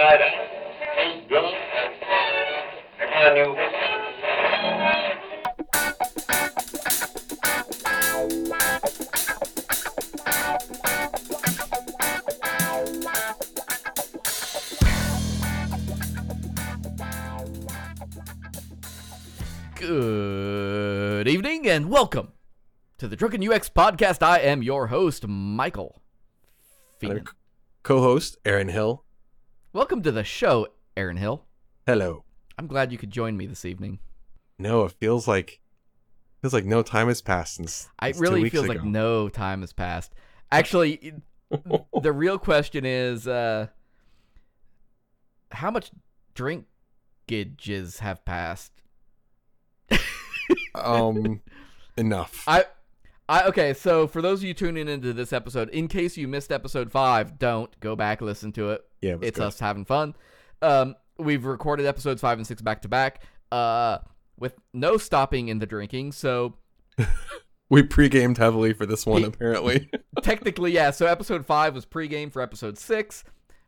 tonight. I'm drunk. I knew. Good evening and welcome to the Drunken UX podcast. I am your host, Michael. And our Fienen. c- co-host Aaron Hill. Welcome to the show, Aaron Hill. Hello. I'm glad you could join me this evening. No, it feels like feels like no time has passed since. I since two really feels like no time has passed. Actually, the real question is uh, how much drinkages have passed? um enough. I, I okay. So for those of you tuning into this episode, in case you missed episode five, don't go back listen to it. yeah, it it's good. us having fun. Um, we've recorded episodes five and six back to back, uh, with no stopping in the drinking. So We pre-gamed heavily for this one apparently. technically, yeah. So episode five was pre-game for episode six.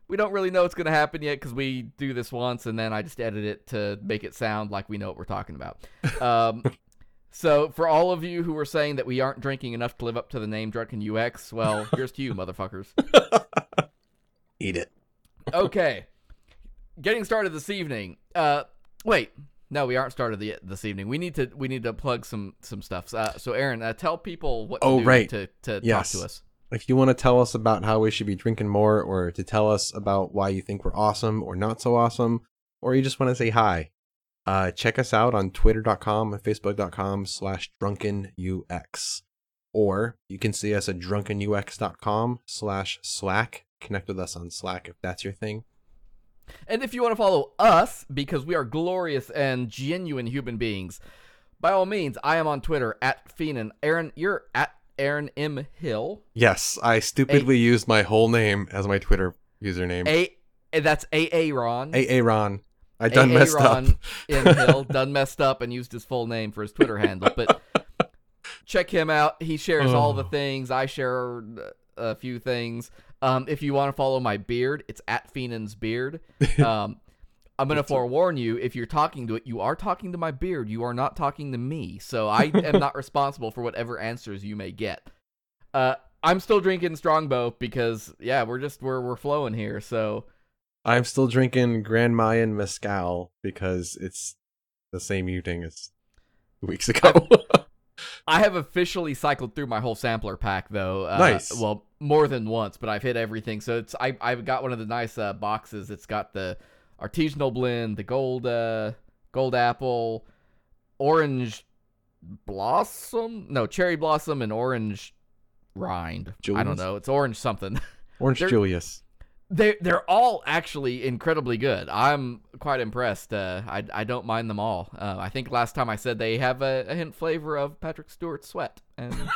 We don't really know what's gonna happen yet because we do this once and then I just edit it to make it sound like we know what we're talking about. Um, so for all of you who were saying that we aren't drinking enough to live up to the name Drunken UX, well, here's to you, motherfuckers. Eat it. okay. Getting started this evening. Uh, wait. No, we aren't started the, this evening. We need to we need to plug some some stuff. Uh, so, Aaron, uh, tell people what to Oh, do right. to to Yes. talk to us. If you want to tell us about how we should be drinking more, or to tell us about why you think we're awesome or not so awesome, or you just want to say hi, uh, check us out on twitter.com and facebook.com slash drunkenux. Or you can see us at drunkenux.com slash slack. Connect with us on Slack if that's your thing. And if you want to follow us, because we are glorious and genuine human beings, by all means, I am on Twitter at Fienen. Aaron, you're at Aaron M Hill. Yes, I stupidly used my whole name as my Twitter username. A, that's A A Ron. A Ron. I done messed up. Aaron M Hill done messed up and used his full name for his Twitter handle, but check him out. He shares all the Oh. things. I share uh, a few things. Um, if you want to follow my beard, it's at Fienen's beard. Um, I'm gonna forewarn you. If you're talking to it, you are talking to my beard. You are not talking to me. So I am not responsible for whatever answers you may get. Uh, I'm still drinking Strongbow because yeah, we're just we're we're flowing here. So I'm still drinking Grand Mayan Mezcal because it's the same evening as weeks ago. I have officially cycled through my whole sampler pack though. Uh, Nice. Well, more than once, but I've hit everything. So it's I I've got one of the nice uh, boxes. It's got the artisanal blend, the gold uh gold apple, orange blossom, no cherry blossom, and orange rind. Julius? I don't know. It's orange something. Orange Julius. They they're all actually incredibly good. I'm quite impressed. Uh, I I don't mind them all. Uh, I think last time I said they have a, a hint flavor of Patrick Stewart's sweat, and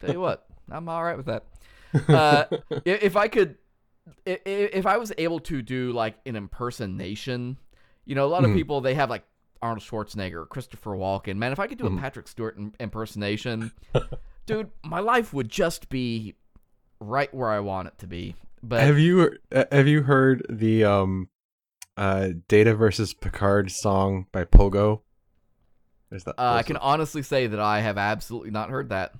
tell you what, I'm all right with that. Uh, if I could, if I was able to do like an impersonation, you know, a lot of Mhm. people they have like Arnold Schwarzenegger, Christopher Walken. Man, if I could do a Mhm. Patrick Stewart impersonation, dude, my life would just be right where I want it to be. But have you uh, have you heard the um uh Data versus Picard song by Pogo? There's that. uh, I can honestly say that I have absolutely not heard that.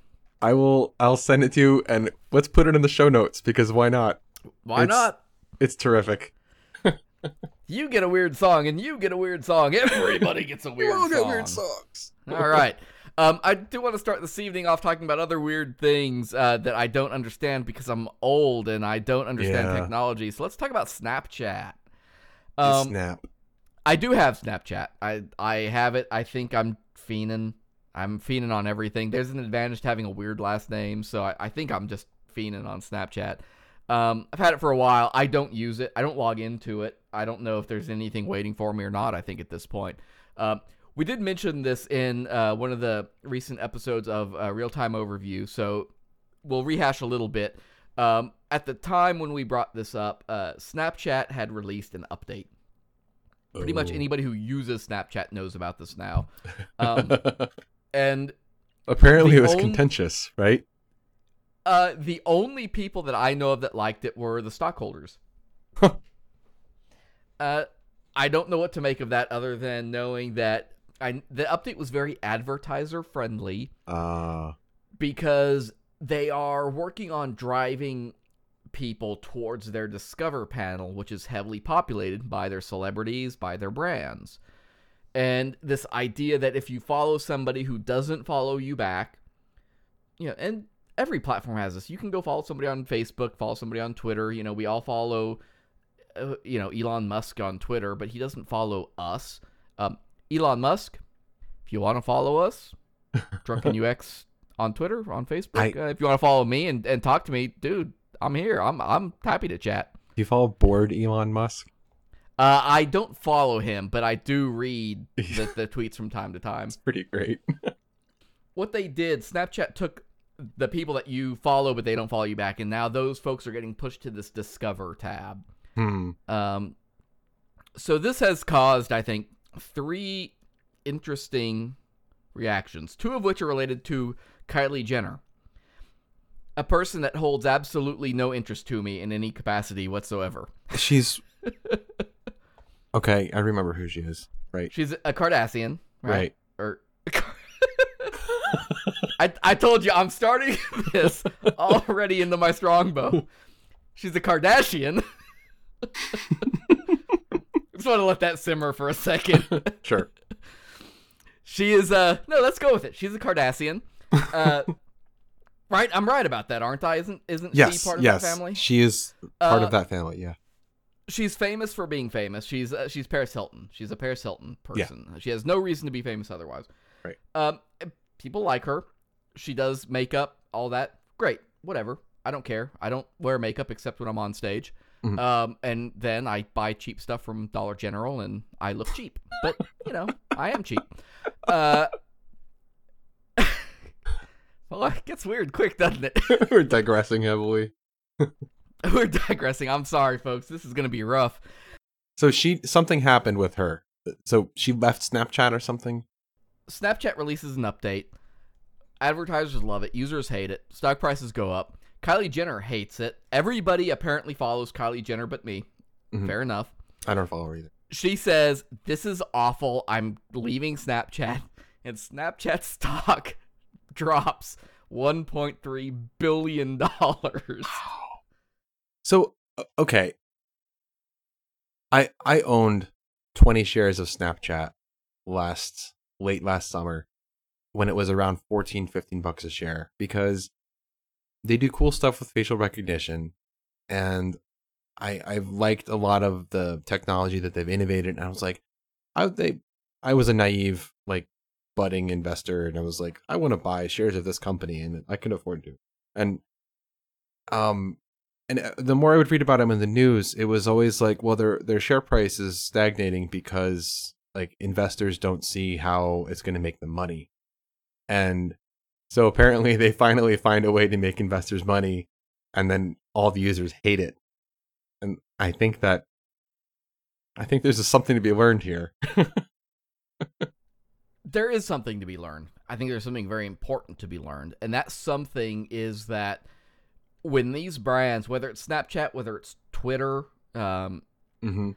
I will. I'll send it to you, and let's put it in the show notes because why not? Why It's- not? It's terrific. You get a weird song, and you get a weird song. Everybody gets a weird song. songs. All right. Um, I do want to start this evening off talking about other weird things uh, that I don't understand because I'm old and I don't understand Yeah. technology. So let's talk about Snapchat. Um, Snap. I do have Snapchat. I I have it. I think I'm fiending. I'm fiending on everything. There's an advantage to having a weird last name, so I, I think I'm just fiending on Snapchat. Um, I've had it for a while. I don't use it. I don't log into it. I don't know if there's anything waiting for me or not. I think at this point, um, we did mention this in uh, one of the recent episodes of uh, Real Time Overview, so we'll rehash a little bit. Um, at the time when we brought this up, uh, Snapchat had released an update. Pretty much Oh. anybody who uses Snapchat knows about this now. Um, and Apparently, it was only- contentious, right? Uh, the only people that I know of that liked it were the stockholders. uh, I don't know what to make of that other than knowing that I, the update was very advertiser friendly Uh, because they are working on driving people towards their Discover panel, which is heavily populated by their celebrities, by their brands. And this idea that if you follow somebody who doesn't follow you back, you know, and every platform has this. You can go follow somebody on Facebook, follow somebody on Twitter. You know, we all follow, uh, you know, Elon Musk on Twitter, but he doesn't follow us. Um, Elon Musk, if you want to follow us, Drunken UX on Twitter, on Facebook. I- uh, if you want to follow me and, and talk to me, dude, I'm here. I'm I'm happy to chat. do you follow bored Elon Musk? Uh, I don't follow him, but I do read the, the tweets from time to time. It's pretty great. What they did, Snapchat took the people that you follow, but they don't follow you back, and now those folks are getting pushed to this Discover tab. Hmm. Um, so this has caused, I think, three interesting reactions, two of which are related to Kylie Jenner, a person that holds absolutely no interest to me in any capacity whatsoever. She's okay. I remember who she is. Right. She's a Cardassian, right? Right. Or I I told you I'm starting this already into my strongbow. She's a Kardashian. Just want to let that simmer for a second. Sure. She is uh no, let's go with it. She's a Cardassian. Uh right, I'm right about that, aren't I? Isn't isn't Yes. she part of yes. that family? She is part Uh, of that family. Yeah. She's famous for being famous. She's uh, she's Paris Hilton. She's a Paris Hilton person. She has no reason to be famous otherwise. Right. Um people like her. She does makeup, all that. Great. Whatever. I don't care. I don't wear makeup except when I'm on stage. Mhm. Um, and then I buy cheap stuff from Dollar General and I look cheap. But, you know, I am cheap. Uh, well, it gets weird quick, doesn't it? We're digressing heavily. We're digressing. I'm sorry, folks. This is going to be rough. So she something happened with her. So she left Snapchat or something. Snapchat releases an update. Advertisers love it. Users hate it. Stock prices go up. Kylie Jenner hates it. Everybody apparently follows Kylie Jenner but me. Mhm. Fair enough. I don't follow her either. She says, This is awful. I'm leaving Snapchat. And Snapchat stock drops $1.3 billion. So okay, I I owned twenty shares of Snapchat last late last summer when it was around 14, 15 bucks a share because they do cool stuff with facial recognition, and I I've liked a lot of the technology that they've innovated. And I was like, I they I was a naive like budding investor, and I was like, I want to buy shares of this company, and I can afford to, and um and uh, the more I would read about them in the news, it was always like, well, their their share price is stagnating because like investors don't see how it's going to make them money, and so apparently they finally find a way to make investors money, and then all the users hate it, and I think that I think there's something to be learned here. there is something to be learned. I think there's something very important to be learned. And that something is that when these brands, whether it's Snapchat, whether it's Twitter, um, hmm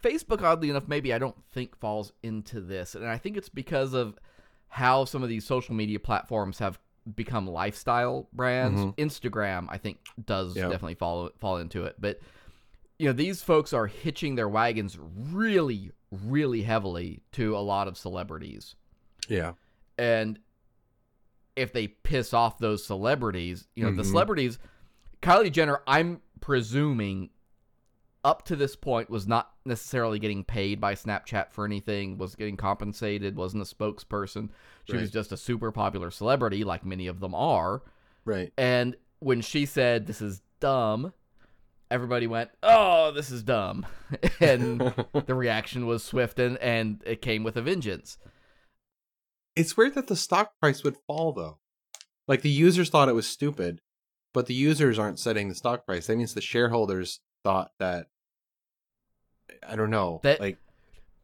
Facebook, oddly enough, maybe I don't think falls into this. And I think it's because of how some of these social media platforms have become lifestyle brands. Mhm. Instagram, I think, does Yep. definitely fall fall into it. But you know, these folks are hitching their wagons really, really heavily to a lot of celebrities. Yeah. And if they piss off those celebrities, you know, the Mhm. celebrities, Kylie Jenner, I'm presuming up to this point was not necessarily getting paid by Snapchat for anything, was getting compensated, wasn't a spokesperson. She was just a super popular celebrity, like many of them are. Right. And when she said, This is dumb, everybody went, Oh, this is dumb. and the reaction was swift and, and it came with a vengeance. It's weird that the stock price would fall though. Like the users thought it was stupid, but the users aren't setting the stock price. That means the shareholders thought that I don't know. That- like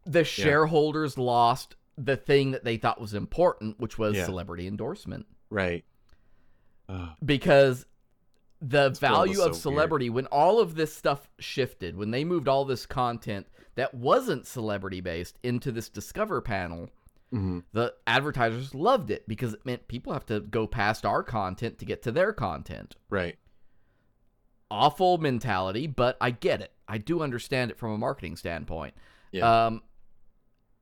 the shareholders lost the thing that they thought was important, which was Yeah. celebrity endorsement. right. Because the world value of so weird. celebrity when all of this stuff shifted when they moved all this content that wasn't celebrity based into this discover panel hmm the advertisers loved it because it meant people have to go past our content to get to their content Right. Awful mentality but i get it. I do understand it from a marketing standpoint. Yeah. um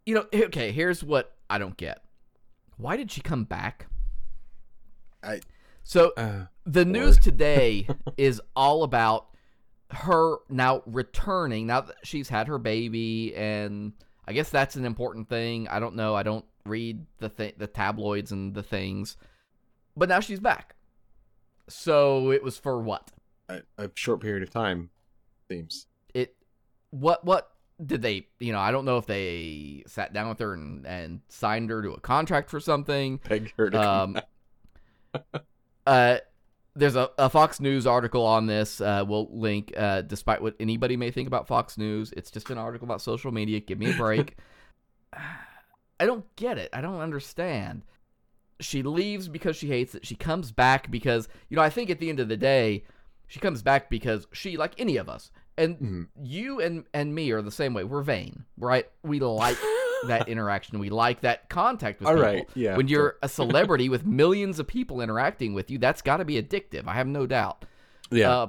you know okay here's what i don't get. Why did she come back? I- so Uh, the news today is all about her now returning now that she's had her baby and i guess that's an important thing. I don't know. I don't read the th- the tabloids and the things. But now she's back. So it was for what a, a short period of time seems. it what what did they you know i don't know if they sat down with her and, and signed her to a contract for something Peg her to come um, uh, there's a, a Fox News article on this. Uh, we'll link. Uh, despite what anybody may think about Fox News, it's just an article about social media. Give me a break. I don't get it. I don't understand. She leaves because she hates it. She comes back because you know. I think at the end of the day, she comes back because she, like any of us, and Mhm. you and and me are the same way. We're vain, right? We like that interaction. We like that contact with All people right. Yeah. when you're a celebrity with millions of people interacting with you, that's got to be addictive. I have no doubt. yeah. Uh,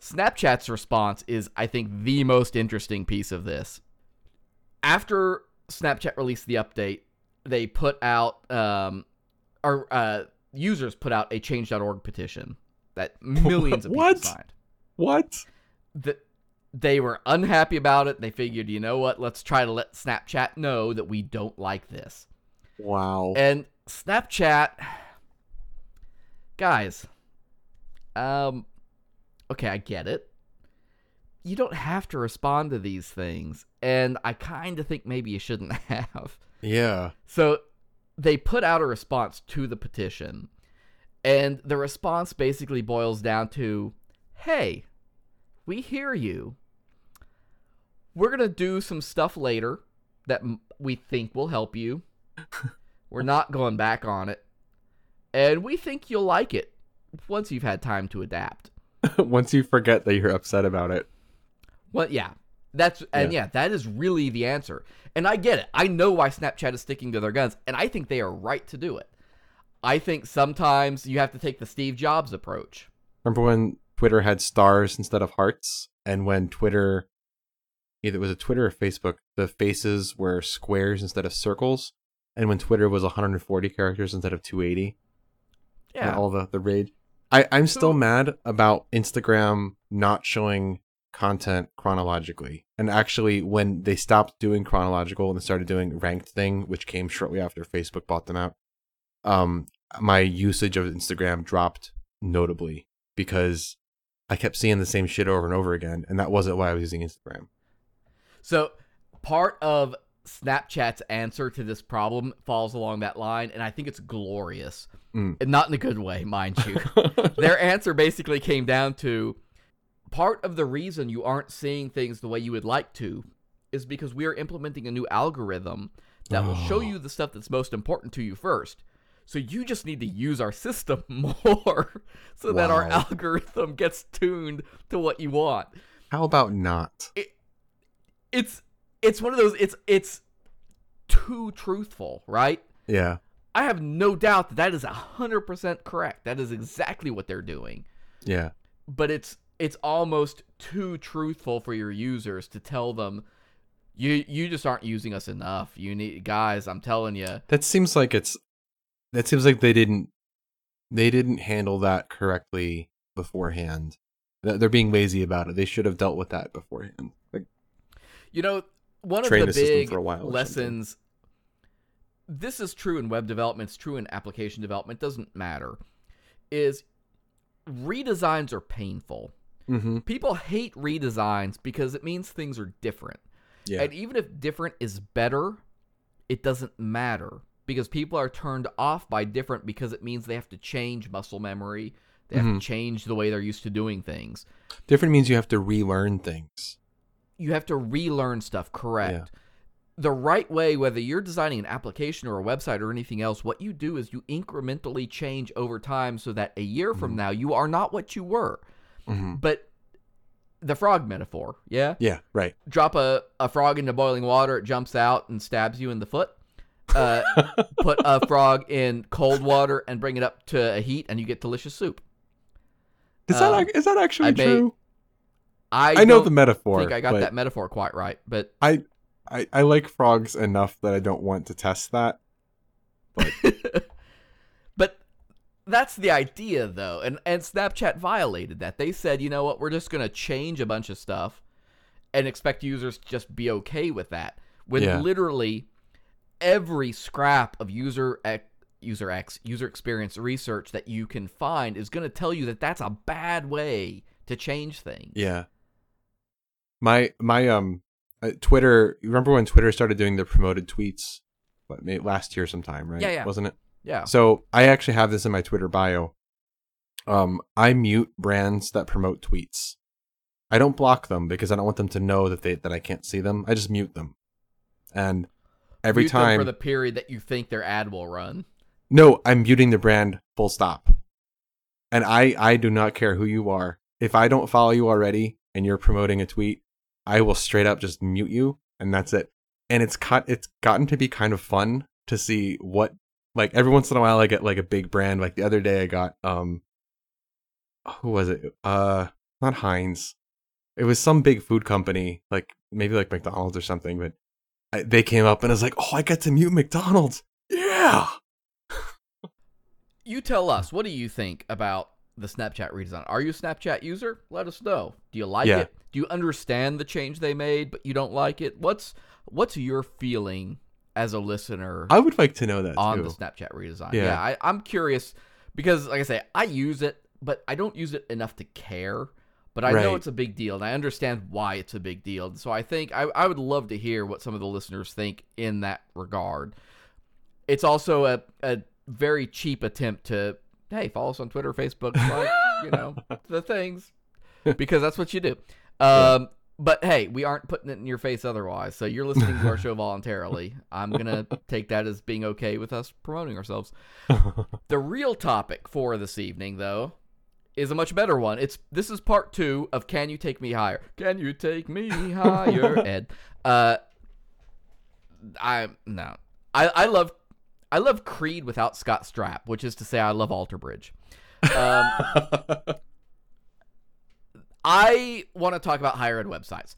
Snapchat's response is, I think, the most interesting piece of this. After Snapchat released the update, they put out, um, or uh, users put out a Change.org petition that millions of people What? signed. what? The, they were unhappy about it. They figured, you know what? Let's try to let Snapchat know that we don't like this. Wow. And Snapchat, guys, um, okay, I get it. You don't have to respond to these things, and I kind of think maybe you shouldn't have. yeah. So they put out a response to the petition, and the response basically boils down to hey, we hear you. We're going to do some stuff later that m- we think will help you. We're not going back on it. And we think you'll like it once you've had time to adapt. Once you forget that you're upset about it. Well, yeah. That's and yeah. that is really the answer. And I get it. I know why Snapchat is sticking to their guns, and I think they are right to do it. I think sometimes you have to take the Steve Jobs approach. Remember when Twitter had stars instead of hearts? And when Twitter, either it was a Twitter or Facebook, the faces were squares instead of circles. And when Twitter was 140 characters instead of 280. Yeah. all the the rage. I I'm still mad about Instagram not showing content chronologically. And actually, when they stopped doing chronological and started doing ranked thing, which came shortly after Facebook bought them out, um, my usage of Instagram dropped notably because I kept seeing the same shit over and over again, and that wasn't why I was using Instagram. So part of Snapchat's answer to this problem falls along that line, and I think it's glorious. Mm. And not in a good way, mind you. Their answer basically came down to part of the reason you aren't seeing things the way you would like to is because we are implementing a new algorithm that will show Oh. you the stuff that's most important to you first. So you just need to use our system more so that our algorithm gets tuned to what you want How about not? it's it's one of those it's it's too truthful, right? Yeah, I have no doubt that that is 100% correct. That is exactly what they're doing. yeah. But it's it's almost too truthful for your users to tell them you you just aren't using us enough. You need guys, I'm telling you. That seems like it's that seems like they didn't they didn't handle that correctly beforehand. They're being lazy about it. They should have dealt with that beforehand. Like You know, one of the the big for a while lessons this is true in web development, it's true in application development, doesn't matter. Is redesigns are painful. mm-hmm. People hate redesigns because it means things are different. yeah. And even if different is better, it doesn't matter because people are turned off by different because it means they have to change muscle memory. They have Mhm. to change the way they're used to doing things. Different means you have to relearn things. You have to relearn stuff, correct? The right way, whether you're designing an application or a website or anything else, what you do is you incrementally change over time so that a year from Mhm. now you are not what you were. hmm But the frog metaphor, yeah? Yeah, right. Drop a, a frog into boiling water, it jumps out and stabs you in the foot. Uh, put a frog in cold water and bring it up to a heat, and you get delicious soup. Is that Uh, is that actually I true? I, I know the metaphor. I think I got that metaphor quite right, but I, I I like frogs enough that I don't want to test that. but that's the idea though and and snapchat violated that they said you know what we're just going to change a bunch of stuff and expect users to just be okay with that when Yeah. literally every scrap of user X, user x user experience research that you can find is going to tell you that that's a bad way to change things Yeah. My my um uh, Twitter. Remember when Twitter started doing the promoted tweets? What last year sometime, right? Yeah, yeah. Wasn't it? yeah So I actually have this in my Twitter bio. Um, I mute brands that promote tweets. I don't block them because I don't want them to know that they that I can't see them. I just mute them. And every Mute time for the period that you think their ad will run No, I'm muting the brand full stop. And I I do not care who you are. If I don't follow you already and you're promoting a tweet, I will straight up just mute you and that's it. And it's cut it's gotten to be kind of fun to see what like every once in a while I get like a big brand like the other day I got um who was it? Uh not Heinz. It was some big food company like maybe like McDonald's or something but I, they came up and I was like, "Oh, I get to mute McDonald's." Yeah. You tell us, what do you think about the Snapchat redesign? Are you a Snapchat user? Let us know. Do you like Yeah. it? Do you understand the change they made, but you don't like it? What's what's your feeling as a listener I would like to know that on too. the Snapchat redesign? Yeah. Yeah, I, I'm curious because, like I say, I use it, but I don't use it enough to care. But I know it's a big deal, and I understand why it's a big deal. So I think I, I would love to hear what some of the listeners think in that regard. It's also a, a very cheap attempt to, hey, follow us on Twitter, Facebook, like, you know, the things, because that's what you do. Um, But hey, we aren't putting it in your face otherwise. So you're listening to our show voluntarily. I'm going to take that as being okay with us promoting ourselves. The real topic for this evening, though, is a much better one. It's this is part two of "Can You Take Me Higher?" Can you take me higher, Ed? Uh, I no, I I love I love Creed without Scott Stapp, which is to say, I love Alter Bridge. Um, I want to talk about higher ed websites.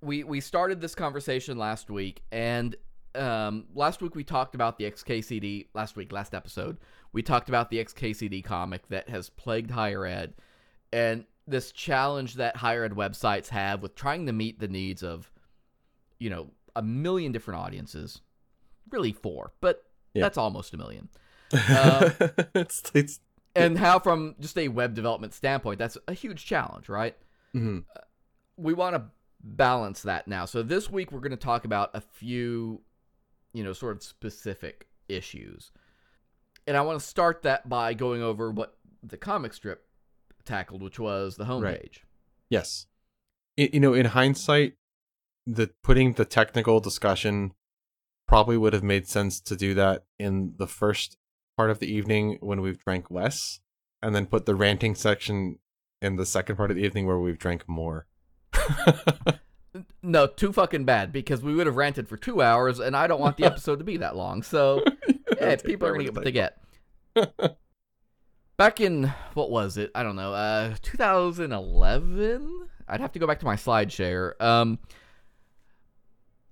We we started this conversation last week, and um, last week we talked about the XKCD. Last week, last episode, we talked about the XKCD comic that has plagued higher ed, and this challenge that higher ed websites have with trying to meet the needs of, you know, a million different audiences. Really four, but Yeah. that's almost a million. Um, it's it's And how, from just a web development standpoint, that's a huge challenge, right? mhm. we want to balance that now. So this week we're going to talk about a few, you know, sort of specific issues. And I want to start that by going over what the comic strip tackled, which was the homepage. Right. yes. I- you know, in hindsight, the putting the technical discussion probably would have made sense to do that in the first part of the evening when we've drank less, and then put the ranting section in the second part of the evening where we've drank more. No, too fucking bad because we would have ranted for two hours, and I don't want the episode to be that long. So hey, people are gonna get what they they get. back in what was it? I don't know. Uh, 2011. I'd have to go back to my slide share. Um,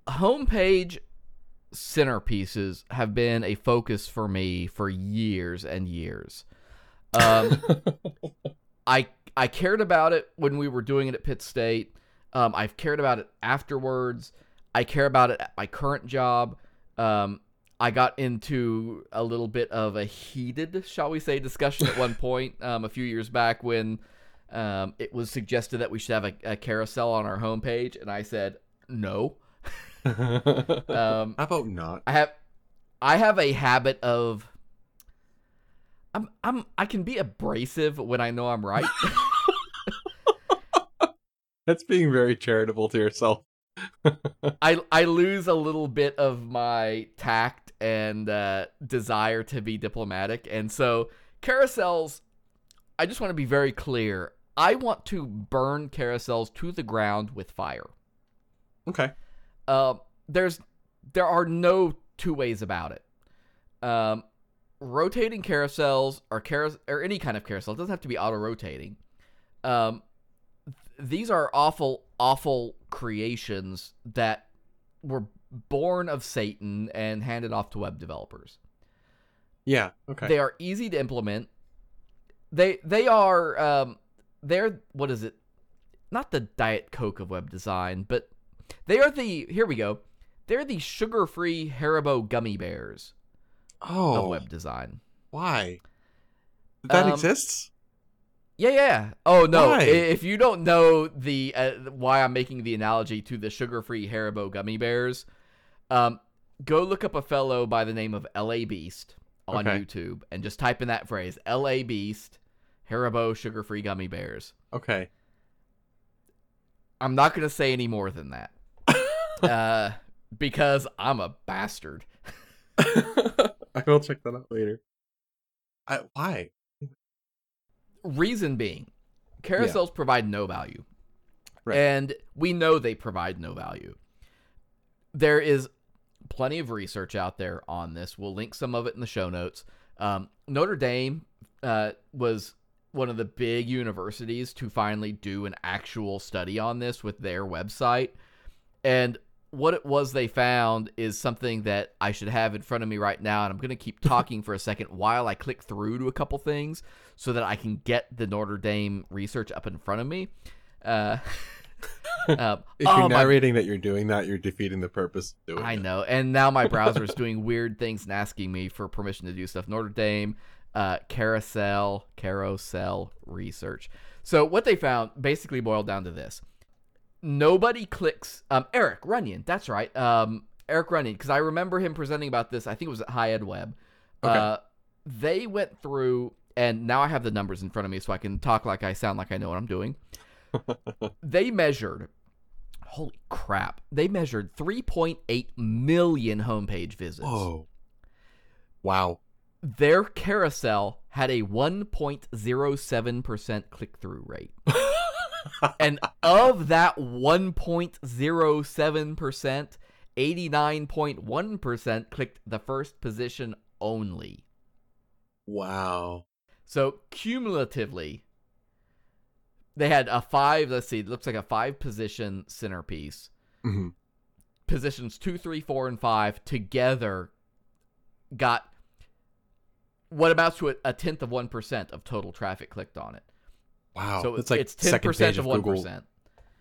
homepage centerpieces have been a focus for me for years and years. Um, I I cared about it when we were doing it at Pitt State. Um, I've cared about it afterwards. I care about it at my current job. Um, I got into a little bit of a heated, shall we say, discussion at one point um, a few years back when um, it was suggested that we should have a, a carousel on our homepage, and I said no. Um, How about not? I have I have a habit of I'm I'm I can be abrasive when I know I'm right. That's being very charitable to yourself. I I lose a little bit of my tact and uh, desire to be diplomatic, and so carousels. I just want to be very clear. I want to burn carousels to the ground with fire. Okay. Uh, there's there are no two ways about it. Um, rotating carousels or carousel or any kind of carousel it doesn't have to be auto rotating. Um, th- these are awful, awful creations that were born of Satan and handed off to web developers. Yeah. Okay. They are easy to implement. They they are um they're what is it? Not the diet coke of web design, but they are the here we go. They're the sugar-free Haribo gummy bears oh, of web design. why? That Um, exists. Yeah, yeah. Oh no! Why? If you don't know the uh, why I'm making the analogy to the sugar-free Haribo gummy bears, um, go look up a fellow by the name of L.A. Beast on Okay. YouTube and just type in that phrase L.A. Beast Haribo sugar-free gummy bears. Okay. I'm not gonna say any more than that, uh, because I'm a bastard. I will check that out later. I, why? Reason being, carousels provide no value. Right. And we know they provide no value. There is plenty of research out there on this. We'll link some of it in the show notes. Um, Notre Dame uh, was one of the big universities to finally do an actual study on this with their website. And what it was they found is something that I should have in front of me right now. And I'm going to keep talking for a second while I click through to a couple things so that I can get the Notre Dame research up in front of me. Uh, um, If oh you're my narrating that you're doing that, you're defeating the purpose of doing I it. know. And now my browser is doing weird things and asking me for permission to do stuff. Notre Dame, uh, carousel, carousel research. So what they found basically boiled down to this. Nobody clicks um Erik Runyon, that's right. Um Erik Runyon, because I remember him presenting about this, I think it was at HighEdWeb. Okay. Uh they went through and now I have the numbers in front of me so I can talk like I sound like I know what I'm doing. They measured holy crap they measured 3.8 million homepage visits Whoa. Wow. their carousel had a 1.07% click-through rate and of that 1.07% 89.1% clicked the first position only wow. so cumulatively they had a five let's see it looks like a five position centerpiece hmm positions two, three, four, and five together got what amounts to a, a tenth of one percent of total traffic clicked on it. Wow. so it's like it's ten second percent page of one Google.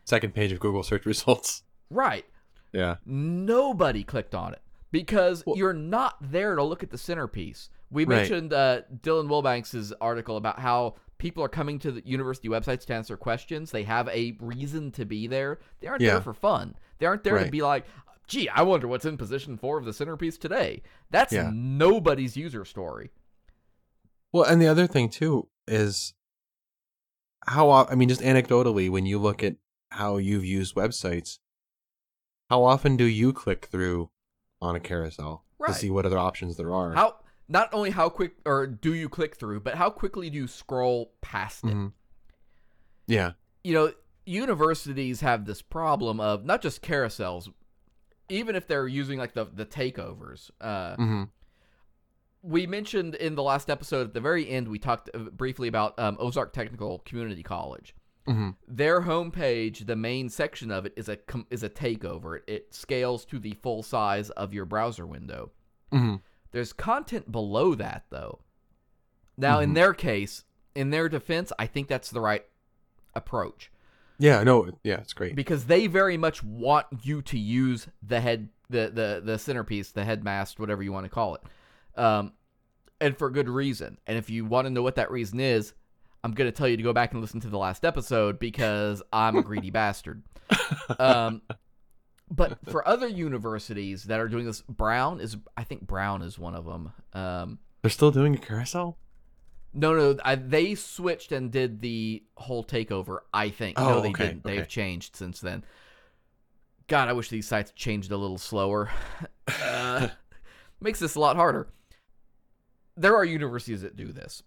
Second page of Google search results. Right. Yeah. Nobody clicked on it because Well- you're not there to look at the centerpiece. We Right. mentioned uh, Dylan Wilbanks' article about how people are coming to the university websites to answer questions. They have a reason to be there. They aren't Yeah. there for fun. They aren't there to be like, gee, I wonder what's in position four of the centerpiece today. That's Yeah. nobody's user story. Well, and the other thing too is how I mean, just anecdotally, when you look at how you've used websites, how often do you click through on a carousel Right. to see what other options there are? How not only how quick or do you click through, but how quickly do you scroll past it? Mhm. Yeah. you know, universities have this problem of not just carousels, even if they're using like the the takeovers. Uh, hmm we mentioned in the last episode at the very end, we talked uh, briefly about um, Ozark Technical Community College. hmm Their homepage, the main section of it is a com- is a takeover. It, scales to the full size of your browser window. hmm There's content below that though. Now, in Mhm. their case, in their defense, I think that's the right approach. Yeah. No. Yeah. It's great. because they very much want you to use the head the the the centerpiece the headmast whatever you want to call it um and for good reason and if you want to know what that reason is i'm going to tell you to go back and listen to the last episode because i'm a greedy bastard um but for other universities that are doing this brown is i think brown is one of them um They're still doing a carousel. no, no, I, they switched and did the whole takeover. I think. Oh, no, they okay, didn't. They've changed since then. God, I wish these sites changed a little slower. Uh, makes this a lot harder. There are universities that do this.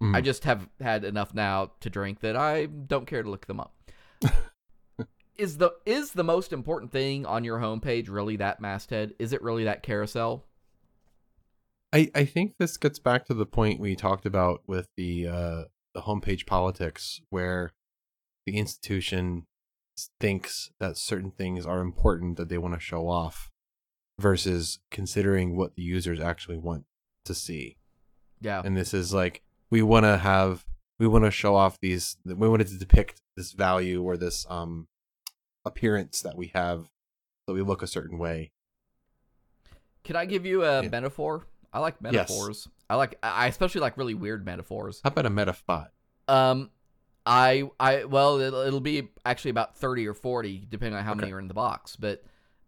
I Mhm. just have had enough now to drink that I don't care to look them up. is the is the most important thing on your homepage really that masthead? Is it really that carousel? I, I think this gets back to the point we talked about with the uh, the homepage politics, where the institution thinks that certain things are important that they want to show off, versus considering what the users actually want to see. Yeah. And this is like we want to have we want to show off these we wanted to depict this value or this um appearance that we have that we look a certain way. Can I give you a Yeah. metaphor? I like Yes. metaphors. I like I especially like really weird metaphors. How about a metaphot? Um, I I well it'll, it'll be actually about thirty or forty depending on how many are in the box. But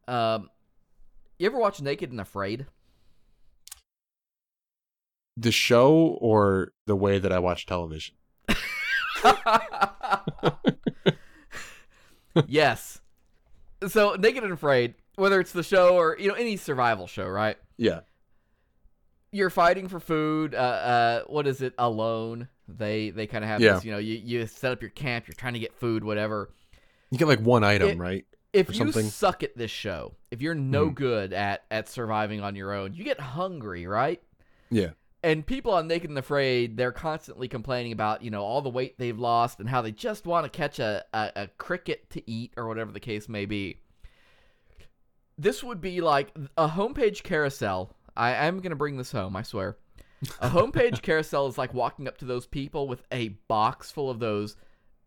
um, you ever watch Naked and Afraid? The show or the way that I watch television? yes. So Naked and Afraid, whether it's the show or you know any survival show, right? Yeah. You're fighting for food. Uh, uh, what is it? Alone. They they kind of have Yeah. this. You know, you you set up your camp. You're trying to get food, whatever. You get like one item, It- right? if you suck at this show, if you're no Mhm. good at at surviving on your own, you get hungry, right? Yeah. And people on Naked and Afraid, they're constantly complaining about, you know, all the weight they've lost and how they just want to catch a, a, a cricket to eat or whatever the case may be. This would be like a homepage carousel. I am going to bring this home, I swear. A homepage carousel is like walking up to those people with a box full of those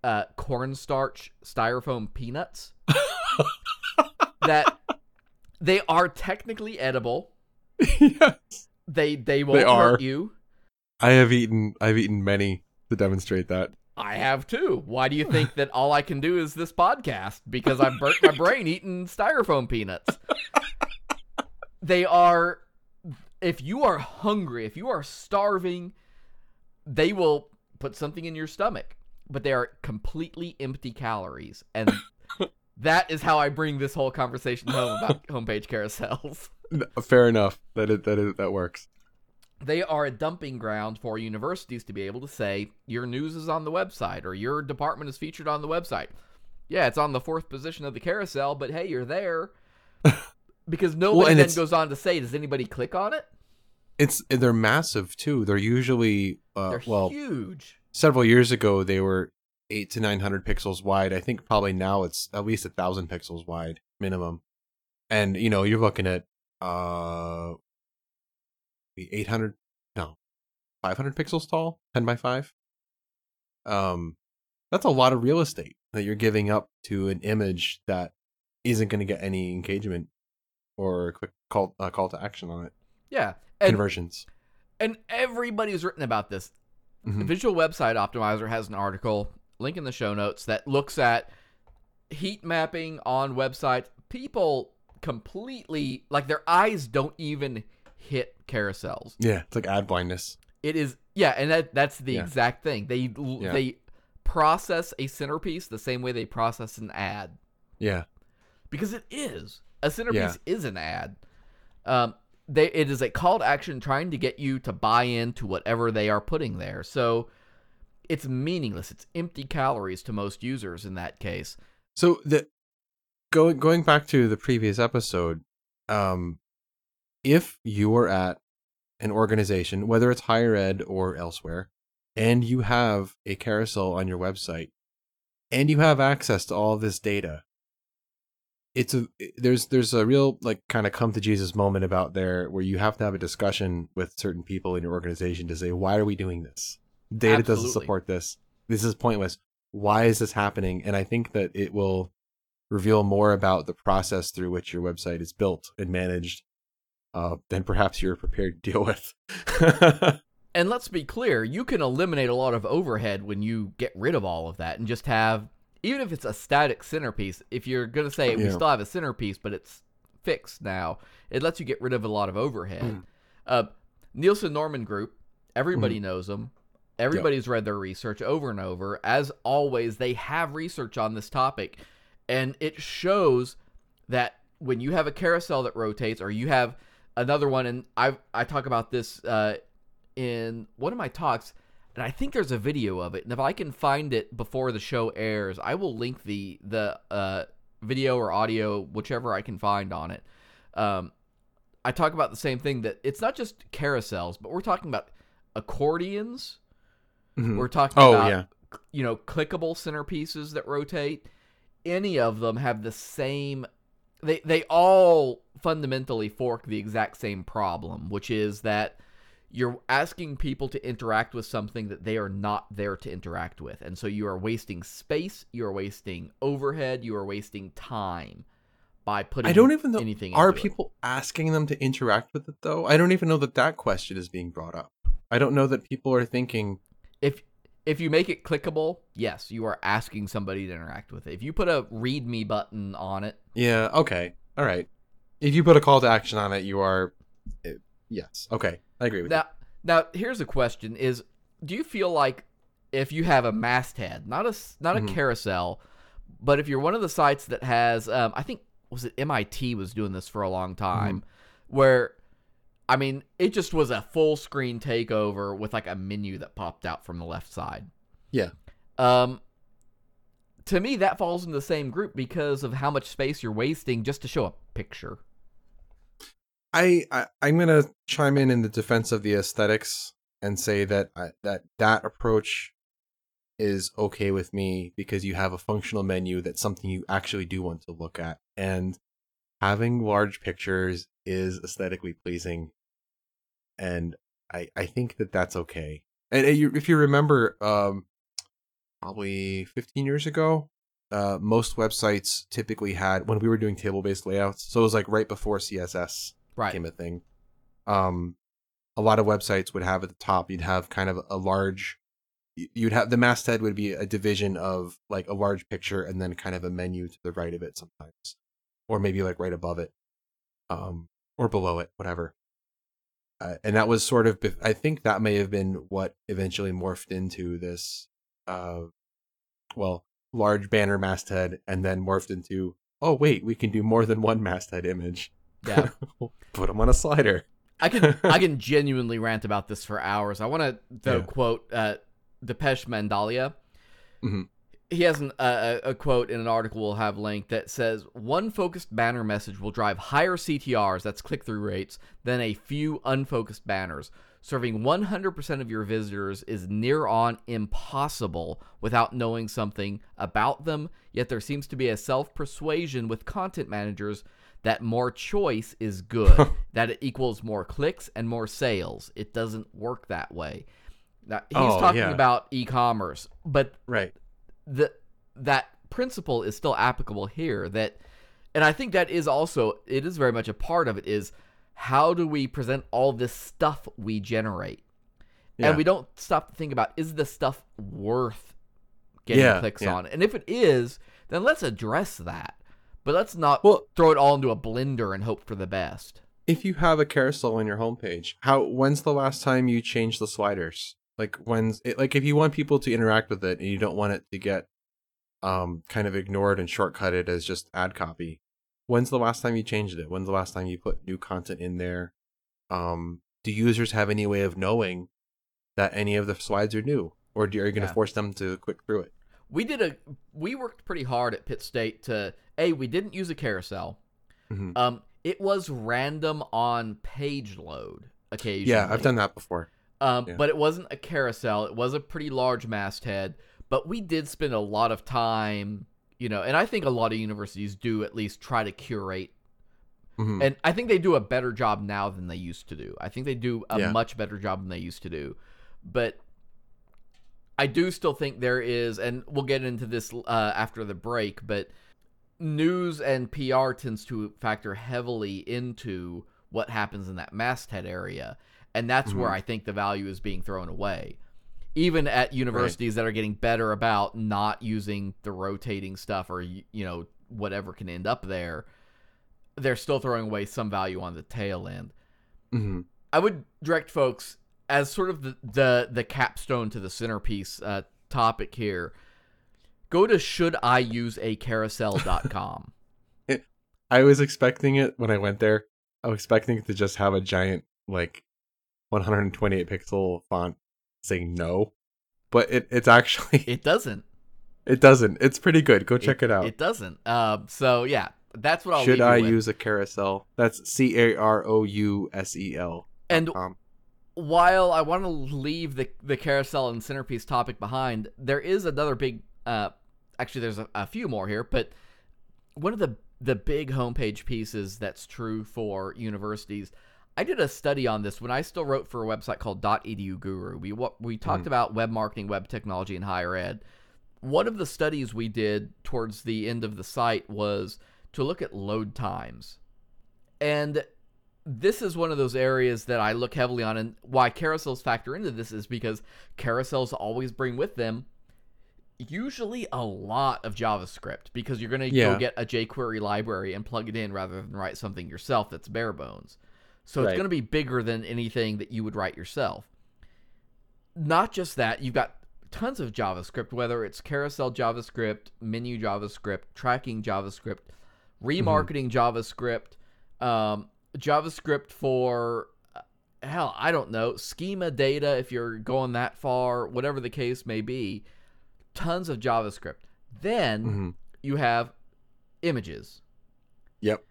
uh, cornstarch styrofoam peanuts that they are technically edible. yes. They they won't are. hurt you. I have eaten I've eaten many to demonstrate that. I have too. Why do you think that all I can do is this podcast? Because I burnt my brain eating styrofoam peanuts. They are, if you are hungry, if you are starving, they will put something in your stomach, but they are completely empty calories. And that is how I bring this whole conversation home about homepage carousels. Fair enough. That is, that is that works. they are a dumping ground for universities to be able to say your news is on the website or your department is featured on the website. Yeah, it's on the fourth position of the carousel, but hey, you're there. Because nobody and then it's- goes on to say, does anybody click on it? It's they're massive too. They're usually uh, They're well huge. several years ago they were eight to nine hundred pixels wide. I think probably now it's at least a thousand pixels wide minimum. And you know you're looking at uh the eight hundred no five hundred pixels tall, ten by five. Um, that's a lot of real estate that you're giving up to an image that isn't going to get any engagement or a quick call uh, call to action on it. Yeah. And, Conversions. and everybody's written about this. Mhm. Visual Website Optimizer has an article, link in the show notes, that looks at heat mapping on websites. People completely, like, their eyes don't even hit carousels. Yeah, it's like ad blindness. It is yeah, and that that's the Yeah. exact thing. They Yeah. they process a centerpiece the same way they process an ad Yeah. because it is a centerpiece is an ad. Um, they it is a call to action trying to get you to buy into whatever they are putting there. So it's meaningless. It's empty calories to most users in that case. So the going going back to the previous episode, um, if you are at an organization, whether it's higher ed or elsewhere, and you have a carousel on your website, and you have access to all this data, it's a there's there's a real like kind of come to Jesus moment about there where you have to have a discussion with certain people in your organization to say why are we doing this? Data doesn't support this. This is pointless. Why is this happening? And I think that it will reveal more about the process through which your website is built and managed uh, than perhaps you're prepared to deal with. And let's be clear, you can eliminate a lot of overhead when you get rid of all of that and just have, even if it's a static centerpiece, if you're going to say we still have a centerpiece, but it's fixed now, it lets you get rid of a lot of overhead. Mm. Uh, Nielsen Norman Group, everybody Mm-hmm. knows them. Everybody's read their research over and over. As always, they have research on this topic, and it shows that when you have a carousel that rotates, or you have another one, and I I talk about this uh, in one of my talks. and I think there's a video of it. And if I can find it before the show airs, I will link the the uh, video or audio, whichever I can find on it. Um, I talk about the same thing that it's not just carousels, but we're talking about accordions. Mhm. We're talking Oh, about yeah. you know clickable centerpieces that rotate. Any of them have the same. They they all fundamentally fork the exact same problem, which is that you're asking people to interact with something that they are not there to interact with, and so you are wasting space, you are wasting overhead, you are wasting time by putting. I don't even know. anything. Are into it. people asking them to interact with it though? I don't even know that that question is being brought up. I don't know that people are thinking. if if you make it clickable, yes, you are asking somebody to interact with it. If you put a read me button on it, Yeah. Okay. All right. If you put a call to action on it, you are. eh, yes. Okay. I agree with that now now here's a question: Is do you feel like if you have a masthead, not a not a Mhm. carousel, but if you're one of the sites that has, um, I think was it MIT was doing this for a long time, where I mean it just was a full screen takeover with like a menu that popped out from the left side. Yeah. Um. To me, that falls in the same group because of how much space you're wasting just to show a picture. I, I I'm gonna chime in in the defense of the aesthetics and say that I, that that approach is okay with me because you have a functional menu that's something you actually do want to look at and having large pictures is aesthetically pleasing and I I think that that's okay. And if you remember um probably 15 years ago uh most websites typically had when we were doing table-based layouts so it was like right before CSS Right. became a thing. Um, a lot of websites would have at the top, you'd have kind of a large, you'd have the masthead would be a division of like a large picture and then kind of a menu to the right of it sometimes, or maybe like right above it, um, or below it, whatever. Uh, and that was sort of, I think that may have been what eventually morphed into this, uh, well, large banner masthead, and then morphed into, oh wait, we can do more than one masthead image. Yeah. Put them on a slider. I can I can genuinely rant about this for hours. I want to though Yeah. quote uh, Depeche Mandalia. Mhm. He has an, uh, a a quote in an article we'll have linked that says one focused banner message will drive higher CTRs, that's click through rates, than a few unfocused banners. Serving 100% of your visitors is near on impossible without knowing something about them. Yet there seems to be a self persuasion with content managers that more choice is good, that it equals more clicks and more sales. It doesn't work that way. Now, he's Oh, talking yeah. about e-commerce, but Right. The that principle is still applicable here that and I think that is also it is very much a part of it is how do we present all this stuff we generate? Yeah. And we don't stop to think about is this stuff worth getting Yeah, clicks yeah. on? And if it is, then let's address that. But let's not Well- throw it all into a blender and hope for the best. If you have a carousel on your homepage, how when's the last time you changed the sliders? Like when's it, like if you want people to interact with it and you don't want it to get um kind of ignored and shortcutted as just ad copy. When's the last time you changed it? When's the last time you put new content in there? Um do users have any way of knowing that any of the slides are new or do, are you going to Yeah. force them to click through it? We did a we worked pretty hard at Pitt State to a we didn't use a carousel. Mhm. Um, it was random on page load occasionally. Yeah, I've done that before. Um, yeah. but it wasn't a carousel. It was a pretty large masthead. But we did spend a lot of time, you know, and I think a lot of universities do at least try to curate. Mhm. And I think they do a better job now than they used to do. I think they do a Yeah. much better job than they used to do. But I do still think there is, and we'll get into this uh, after the break, but news and PR tends to factor heavily into what happens in that masthead area. And that's where Mhm. I think the value is being thrown away. Even at universities that are getting better about not using the rotating stuff or, you know, whatever can end up there, they're still throwing away some value on the tail end. Mhm. I would direct folks as sort of the the, the capstone to the centerpiece uh, topic here. Go to shouldiuseacarousel.com. I was expecting it when I went there. I was expecting it to just have a giant like 128 pixel font saying no but it, it's actually It doesn't. it doesn't. It's pretty good. Go check it, out. It doesn't. Um, so yeah, that's what I'll Should I use a carousel? That's C A R O U S E L. And Um, while I want to leave the the carousel and centerpiece topic behind, there is another big. Uh, actually, there's a, a few more here, but one of the the big homepage pieces that's true for universities. I did a study on this when I still wrote for a website called .edu Guru. We what we talked Mhm. about web marketing, web technology, and higher ed. One of the studies we did towards the end of the site was to look at load times, and this is one of those areas that I look heavily on, and why carousels factor into this is because carousels always bring with them usually a lot of JavaScript because you're going to Yeah. go get a jQuery library and plug it in rather than write something yourself that's bare bones. So it's going to be bigger than anything that you would write yourself. Not just that, you've got tons of JavaScript, whether it's carousel JavaScript, menu JavaScript, tracking JavaScript, remarketing JavaScript, um, JavaScript for uh, hell, I don't know, schema data if you're going that far, whatever the case may be. Tons of JavaScript. Then mhm. you have images. Yep.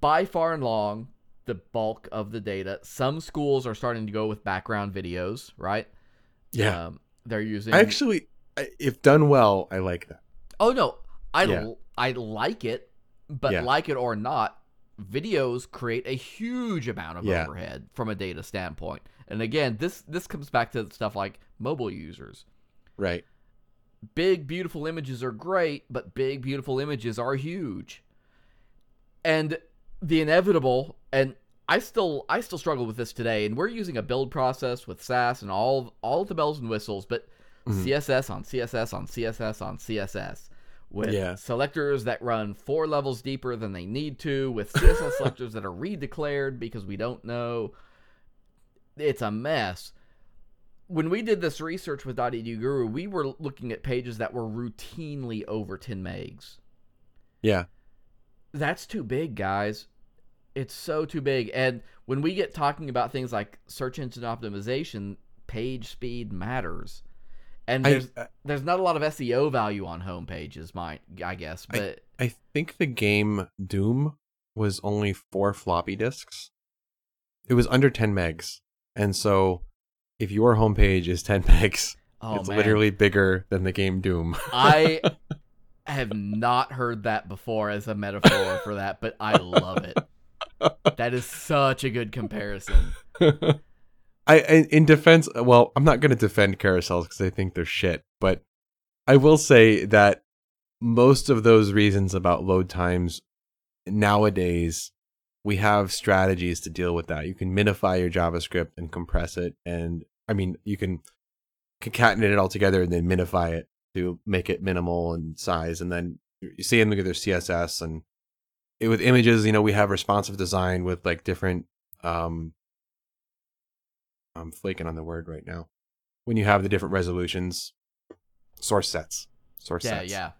By far and long, the bulk of the data. Some schools are starting to go with background videos, right? Yeah. Um, they're using. I actually, if done well, I like that. oh no, I Yeah. l- I like it, but Yeah. like it or not, videos create a huge amount of Yeah. overhead from a data standpoint. And again, this this comes back to stuff like mobile users. Right. big beautiful images are great but big beautiful images are huge and the inevitable and i still i still struggle with this today and we're using a build process with sass and all all the bells and whistles but Mhm. css on css on css on css with Yeah. selectors that run four levels deeper than they need to with css selectors that are redeclared because we don't know it's a mess when we did this research with .edu Guru, we were looking at pages that were routinely over 10 megs. Yeah. That's too big, guys. It's so too big. And when we get talking about things like search engine optimization, page speed matters. And I, there's there's not a lot of SEO value on home pages, my I guess, I- but I think the game Doom was only four floppy disks. It was under 10 megs. And so if your homepage is 10 megs, oh it's man. literally bigger than the game Doom. I have not heard that before as a metaphor for that, but I love it. That is such a good comparison. I in defense, well, I'm not going to defend carousels because I think they're shit, but I will say that most of those reasons about load times nowadays we have strategies to deal with that. You can minify your JavaScript and compress it, and I mean you can concatenate it all together and then minify it to make it minimal in size, and then you see them look at their CSS and it, with images, you know, we have responsive design with like different um I'm flaking on the word right now. When you have the different resolutions, source sets, source Yeah, sets. yeah.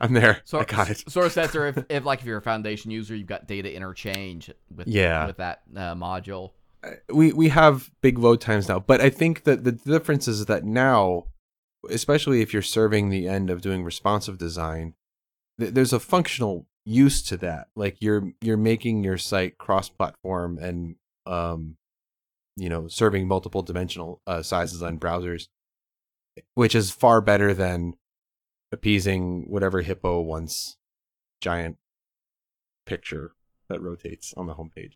I'm there. So, I got it. Source sets are if, if, like, if you're a foundation user, you've got data interchange with Yeah. with that uh, module. Uh, we we have big load times now, but I think that the difference is that now, especially if you're serving the end of doing responsive design, th- there's a functional use to that. Like you're you're making your site cross-platform and um, you know, serving multiple dimensional uh, sizes on browsers, which is far better than appeasing whatever hippo wants giant picture that rotates on the homepage.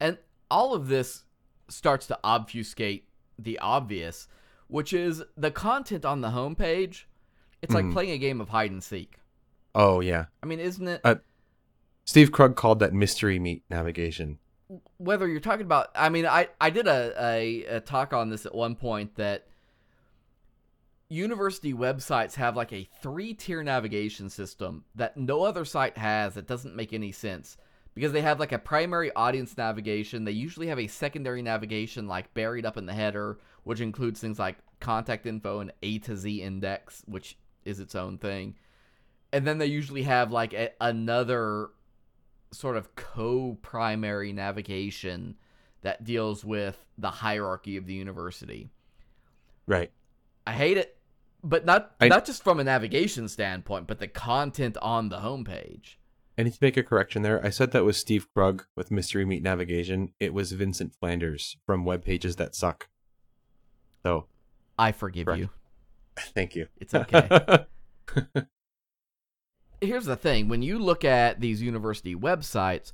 And all of this starts to obfuscate the obvious, which is the content on the homepage. It's like Mhm. playing a game of hide and seek. Oh yeah. I mean, isn't it? Uh, Steve Krug called that mystery meat navigation. whether you're talking about i mean i i did a, a, a talk on this at one point that university websites have like a three tier navigation system that no other site has that doesn't make any sense because they have like a primary audience navigation they usually have a secondary navigation like buried up in the header which includes things like contact info and a to z index which is its own thing and then they usually have like a, another sort of co-primary navigation that deals with the hierarchy of the university. Right. I hate it. But not I- not just from a navigation standpoint, but the content on the homepage. I need to make a correction there. I said that was Steve Krug with Mystery Meat Navigation. It was Vincent Flanders from Web Pages That Suck. So, I forgive Correct. you. thank you. It's okay. Here's the thing: when you look at these university websites,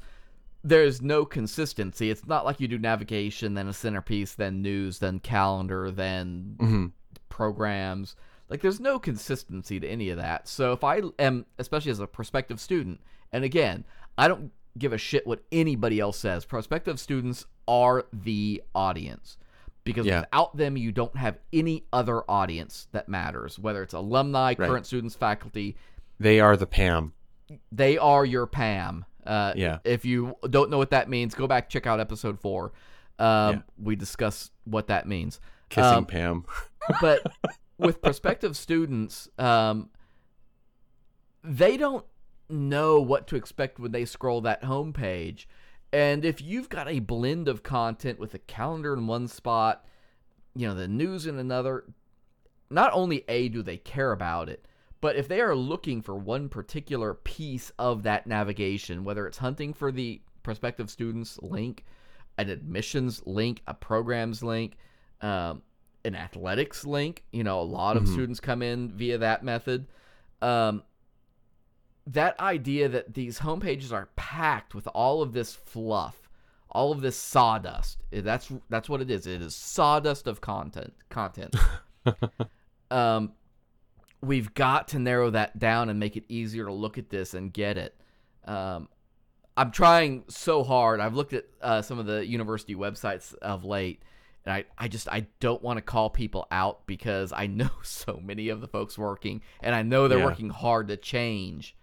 there's no consistency. It's not like you do navigation, then a centerpiece, then news, then calendar, then hmm programs. Like there's no consistency to any of that. So if I am, especially as a prospective student, and again, I don't give a shit what anybody else says. Prospective students are the audience because Yeah. without them, you don't have any other audience that matters. Whether it's alumni, Right. current students, faculty, They are the Pam. they are your PAM. Uh, Yeah. If you don't know what that means, go back check out episode four. Um, We discuss what that means Kissing Um, Pam. but with prospective students, um, they don't know what to expect when they scroll that homepage. And if you've got a blend of content with a calendar in one spot, you know, the news in another, not only A, do they care about it, but if they are looking for one particular piece of that navigation, whether it's hunting for the prospective students link, an admissions link, a programs link, um, an athletics link, you know, a lot of Mhm. students come in via that method. Um, that idea that these homepages are packed with all of this fluff, all of this sawdust. eh, That's that's what it is. It is sawdust of content. Content. um, we've got to narrow that down and make it easier to look at this and get it. Um, I'm trying so hard. I've looked at uh, some of the university websites of late, and I, I just I don't want to call people out because I know so many of the folks working, and I know they're Yeah. working hard to change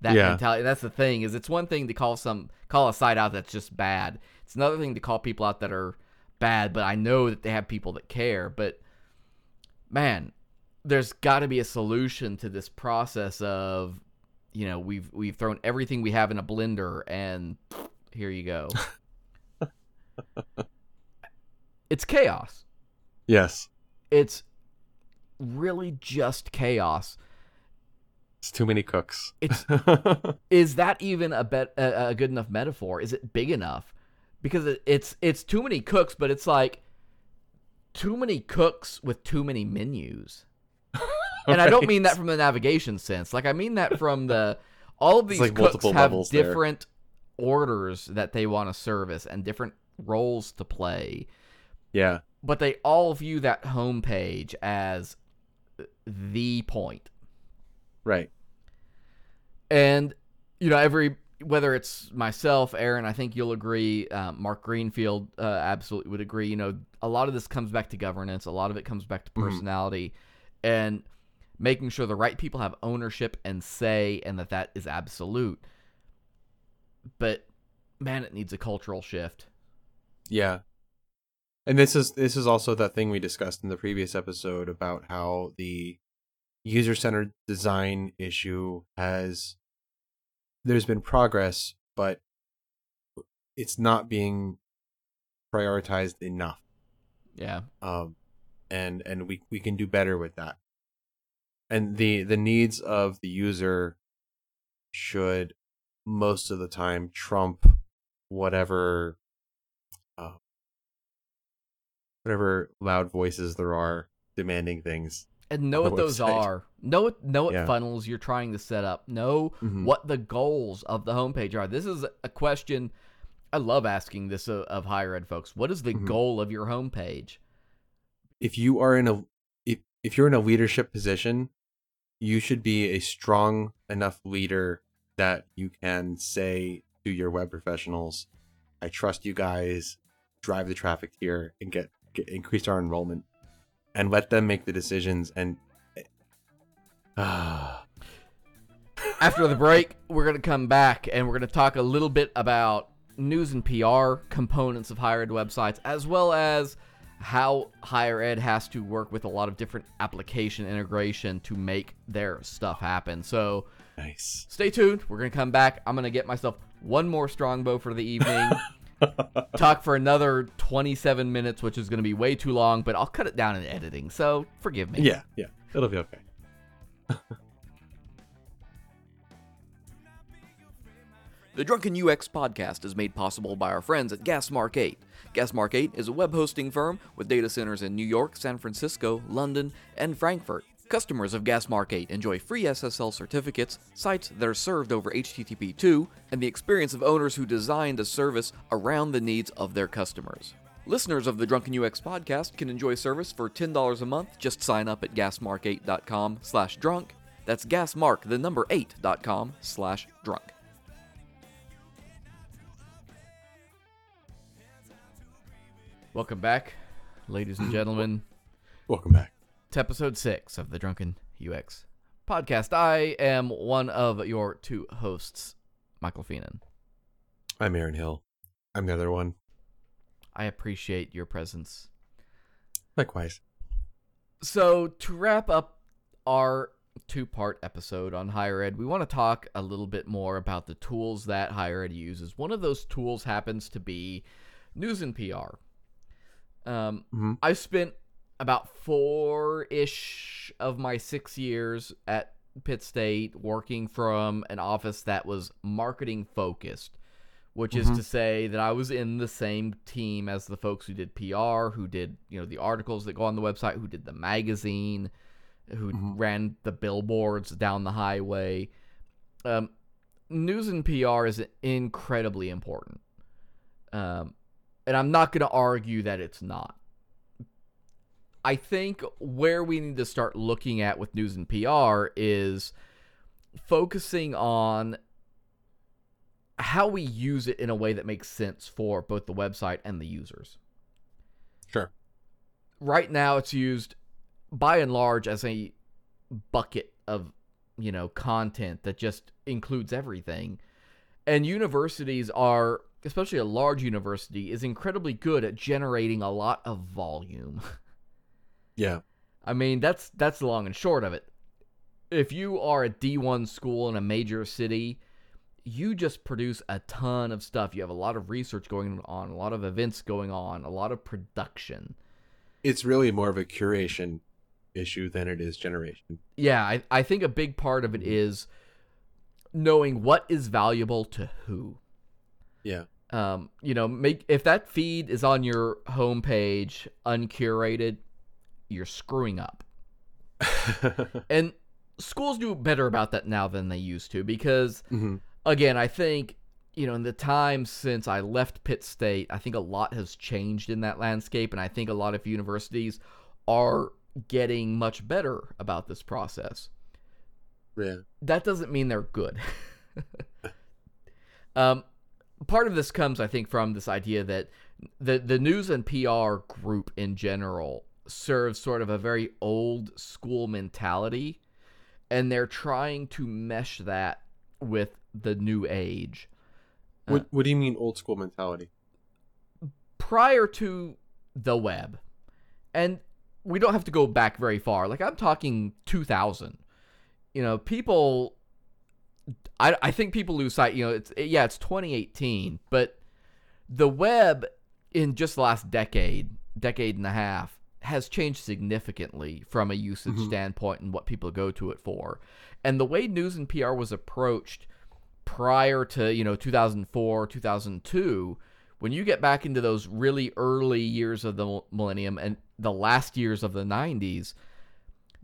that Yeah. mentality. That's the thing is it's one thing to call some call a site out that's just bad. It's another thing to call people out that are bad, but I know that they have people that care. But man, there's got to be a solution to this process of you know we've we've thrown everything we have in a blender and here you go. it's chaos. yes. It's really just chaos. It's too many cooks. It's is that even a bet a, a good enough metaphor? Is it big enough? Because it, it's it's too many cooks, but it's like too many cooks with too many menus. And I don't mean that from the navigation sense. Like I mean that from the all of these like cooks have levels there. different orders that they want to service and different roles to play Yeah. but they all view that homepage as the point. Right. And you know, every whether it's myself, Aaron, I think you'll agree. Um, Mark Greenfield uh, absolutely would agree. You know, a lot of this comes back to governance. A lot of it comes back to Mhm. personality, and making sure the right people have ownership and say, and that that is absolute. But man, it needs a cultural shift. Yeah. And this is this is also that thing we discussed in the previous episode about how the user centered design issue has there's been progress, but it's not being prioritized enough. Yeah, Um and and we we can do better with that. And the the needs of the user should most of the time trump whatever uh, whatever loud voices there are demanding things. and know what those website. are. Know what know what Yeah. funnels you're trying to set up. Know Mhm. what the goals of the homepage are. This is a question I love asking this of, of higher ed folks. What is the Mhm. goal of your homepage? If you are in a if, if you're in a leadership position, you should be a strong enough leader that you can say to your web professionals, I trust you guys, drive the traffic here and get, get increase our enrollment and let them make the decisions and ah After the break, we're going to come back and we're going to talk a little bit about news and PR components of higher ed websites, as well as how higher ed has to work with a lot of different application integration to make their stuff happen. So, nice. stay tuned. We're going to come back. I'm going to get myself one more strongbow for the evening. talk for another 27 minutes, which is going to be way too long, but I'll cut it down in editing, so forgive me. yeah, yeah, it'll be okay. The Drunken UX podcast is made possible by our friends at Gasmark 8. Gasmark 8 is a web hosting firm with data centers in New York, San Francisco, London, and Frankfurt. Customers of Gasmark 8 enjoy free SSL certificates, sites that are served over HTTP 2, and the experience of owners who designed a service around the needs of their customers. Listeners of the Drunken UX podcast can enjoy service for $10 a month. Just sign up at gasmark8.com slash drunk. That's gasmark, the number 8.com slash drunk. Welcome back, ladies and gentlemen, Welcome back. to episode six of the Drunken UX podcast. I am one of your two hosts, Michael Fienen. I'm Aaron Hill. I'm the other one. I appreciate your presence. Likewise. So, to wrap up our two part episode on higher ed, we want to talk a little bit more about the tools that higher ed uses. One of those tools happens to be news and PR. Um, Mhm. I spent about four ish of my six years at Pitt State working from an office that was marketing focused, which is Mhm. to say that I was in the same team as the folks who did PR, who did you know the articles that go on the website, who did the magazine, who Mhm. ran the billboards down the highway. Um, news and PR is incredibly important. Um, and I'm not going to argue that it's not. I think where we need to start looking at with news and PR is focusing on how we use it in a way that makes sense for both the website and the users. Sure. Right now it's used by and large as a bucket of, you know, content that just includes everything. And universities are, especially a large university, is incredibly good at generating a lot of volume. Yeah. I mean, that's that's the long and short of it. If you are a D1 school in a major city, you just produce a ton of stuff. You have a lot of research going on, a lot of events going on, a lot of production. It's really more of a curation issue than it is generation. Yeah, I, I think a big part of it mm-hmm. is knowing what is valuable to who. Yeah. Um, you know, make if that feed is on your homepage uncurated, you're screwing up. And schools do better about that now than they used to because hmm again, I think you know, in the time since I left Pitt State, I think a lot has changed in that landscape and I think a lot of universities are getting much better about this process. Yeah. That doesn't mean they're good. um part of this comes I think from this idea that the the news and PR group in general serves sort of a very old school mentality and they're trying to mesh that with the new age. Uh, what What do you mean old school mentality? Prior to the web, and we don't have to go back very far. Like I'm talking 2000. You know, people. I I think people lose sight. You know, it's yeah, it's 2018, but the web in just the last decade, decade and a half, has changed significantly from a usage Mhm. standpoint and what people go to it for. And the way news and PR was approached prior to, you know, 2004, 2002, when you get back into those really early years of the millennium and the last years of the 90s,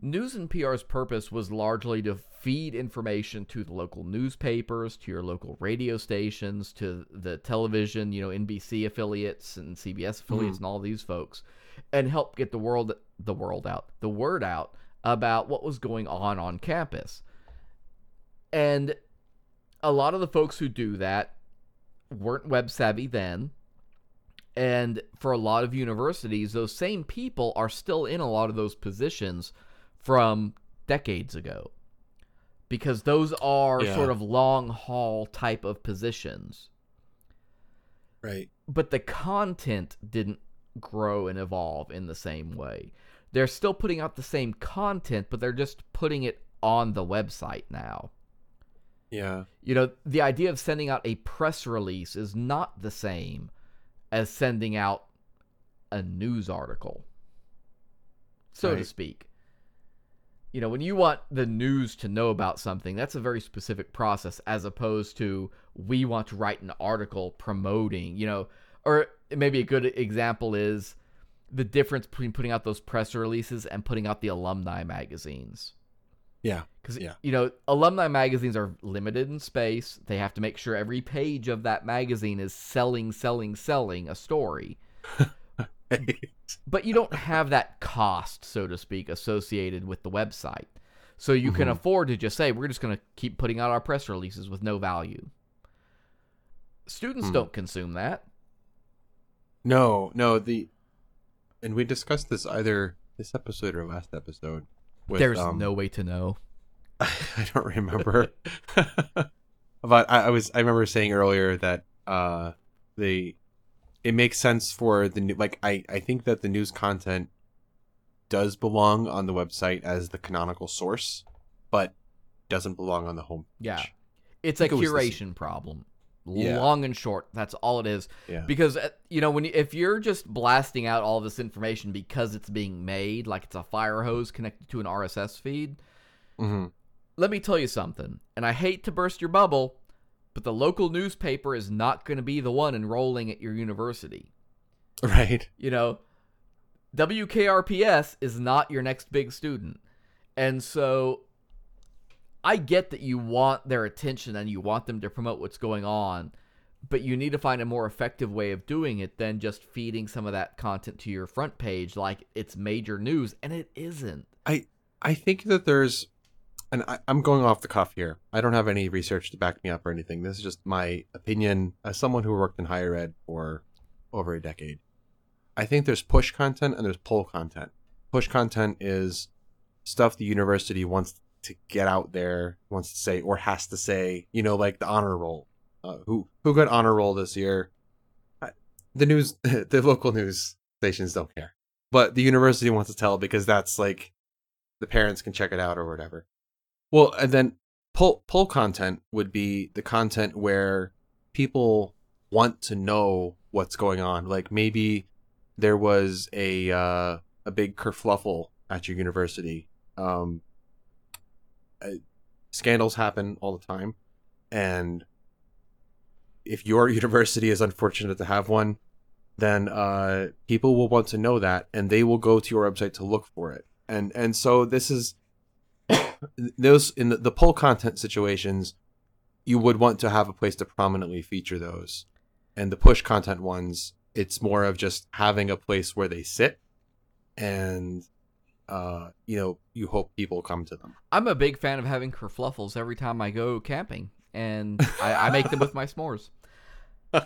news and PR's purpose was largely to feed information to the local newspapers, to your local radio stations, to the television, you know, NBC affiliates and CBS mm-hmm. affiliates and all these folks and help get the world the world out, the word out about what was going on on campus. And a lot of the folks who do that weren't web savvy then. And for a lot of universities, those same people are still in a lot of those positions from decades ago. Because those are Yeah. sort of long haul type of positions. Right. But the content didn't grow and evolve in the same way. They're still putting out the same content, but they're just putting it on the website now. Yeah. You know, the idea of sending out a press release is not the same as sending out a news article, so to speak. You know, when you want the news to know about something, that's a very specific process as opposed to we want to write an article promoting, you know, or maybe a good example is the difference between putting out those press releases and putting out the alumni magazines. Yeah. Because Yeah. you know, alumni magazines are limited in space. They have to make sure every page of that magazine is selling, selling, selling a story. But you don't have that cost, so to speak, associated with the website. So you can Mhm. afford to just say, we're just going to keep putting out our press releases with no value. Students Hmm. don't consume that. No, no, the and we discussed this either this episode or last episode. With, There's um, no way to know. I don't remember. but I, I was I remember saying earlier that uh the it makes sense for the new like I I think that the news content does belong on the website as the canonical source, but doesn't belong on the home. Yeah. It's a think it curation problem. Yeah. Long and short, that's all it is. Yeah. Because uh, you know when you, if you're just blasting out all this information because it's being made like it's a fire hose connected to an RSS feed, hmm let me tell you something. And I hate to burst your bubble, but the local newspaper is not going to be the one enrolling at your university. Right. You know, WKRPS is not your next big student. And so I get that you want their attention and you want them to promote what's going on, but you need to find a more effective way of doing it than just feeding some of that content to your front page like it's major news, and it isn't. I I think that there's, and I, I'm going off the cuff here. I don't have any research to back me up or anything. This is just my opinion as someone who worked in higher ed for over a decade. I think there's push content and there's pull content. Push content is stuff the university wants to get out there, wants to say or has to say. You know, like the honor roll. Uh, who who got honor roll this year? The news, the local news stations don't care, but the university wants to tell because that's like the parents can check it out or whatever. Well, and then pull pull content would be the content where people want to know what's going on. Like maybe there was a uh, a big kerfluffle at your university. Um, uh, scandals happen all the time, and if your university is unfortunate to have one, then uh, people will want to know that, and they will go to your website to look for it. And and so this is those in the, the poll content situations, you would want to have a place to prominently feature those, and the push content ones, it's more of just having a place where they sit, and uh, you know, you hope people come to them. I'm a big fan of having kerfluffles every time I go camping, and I, I make them with my s'mores.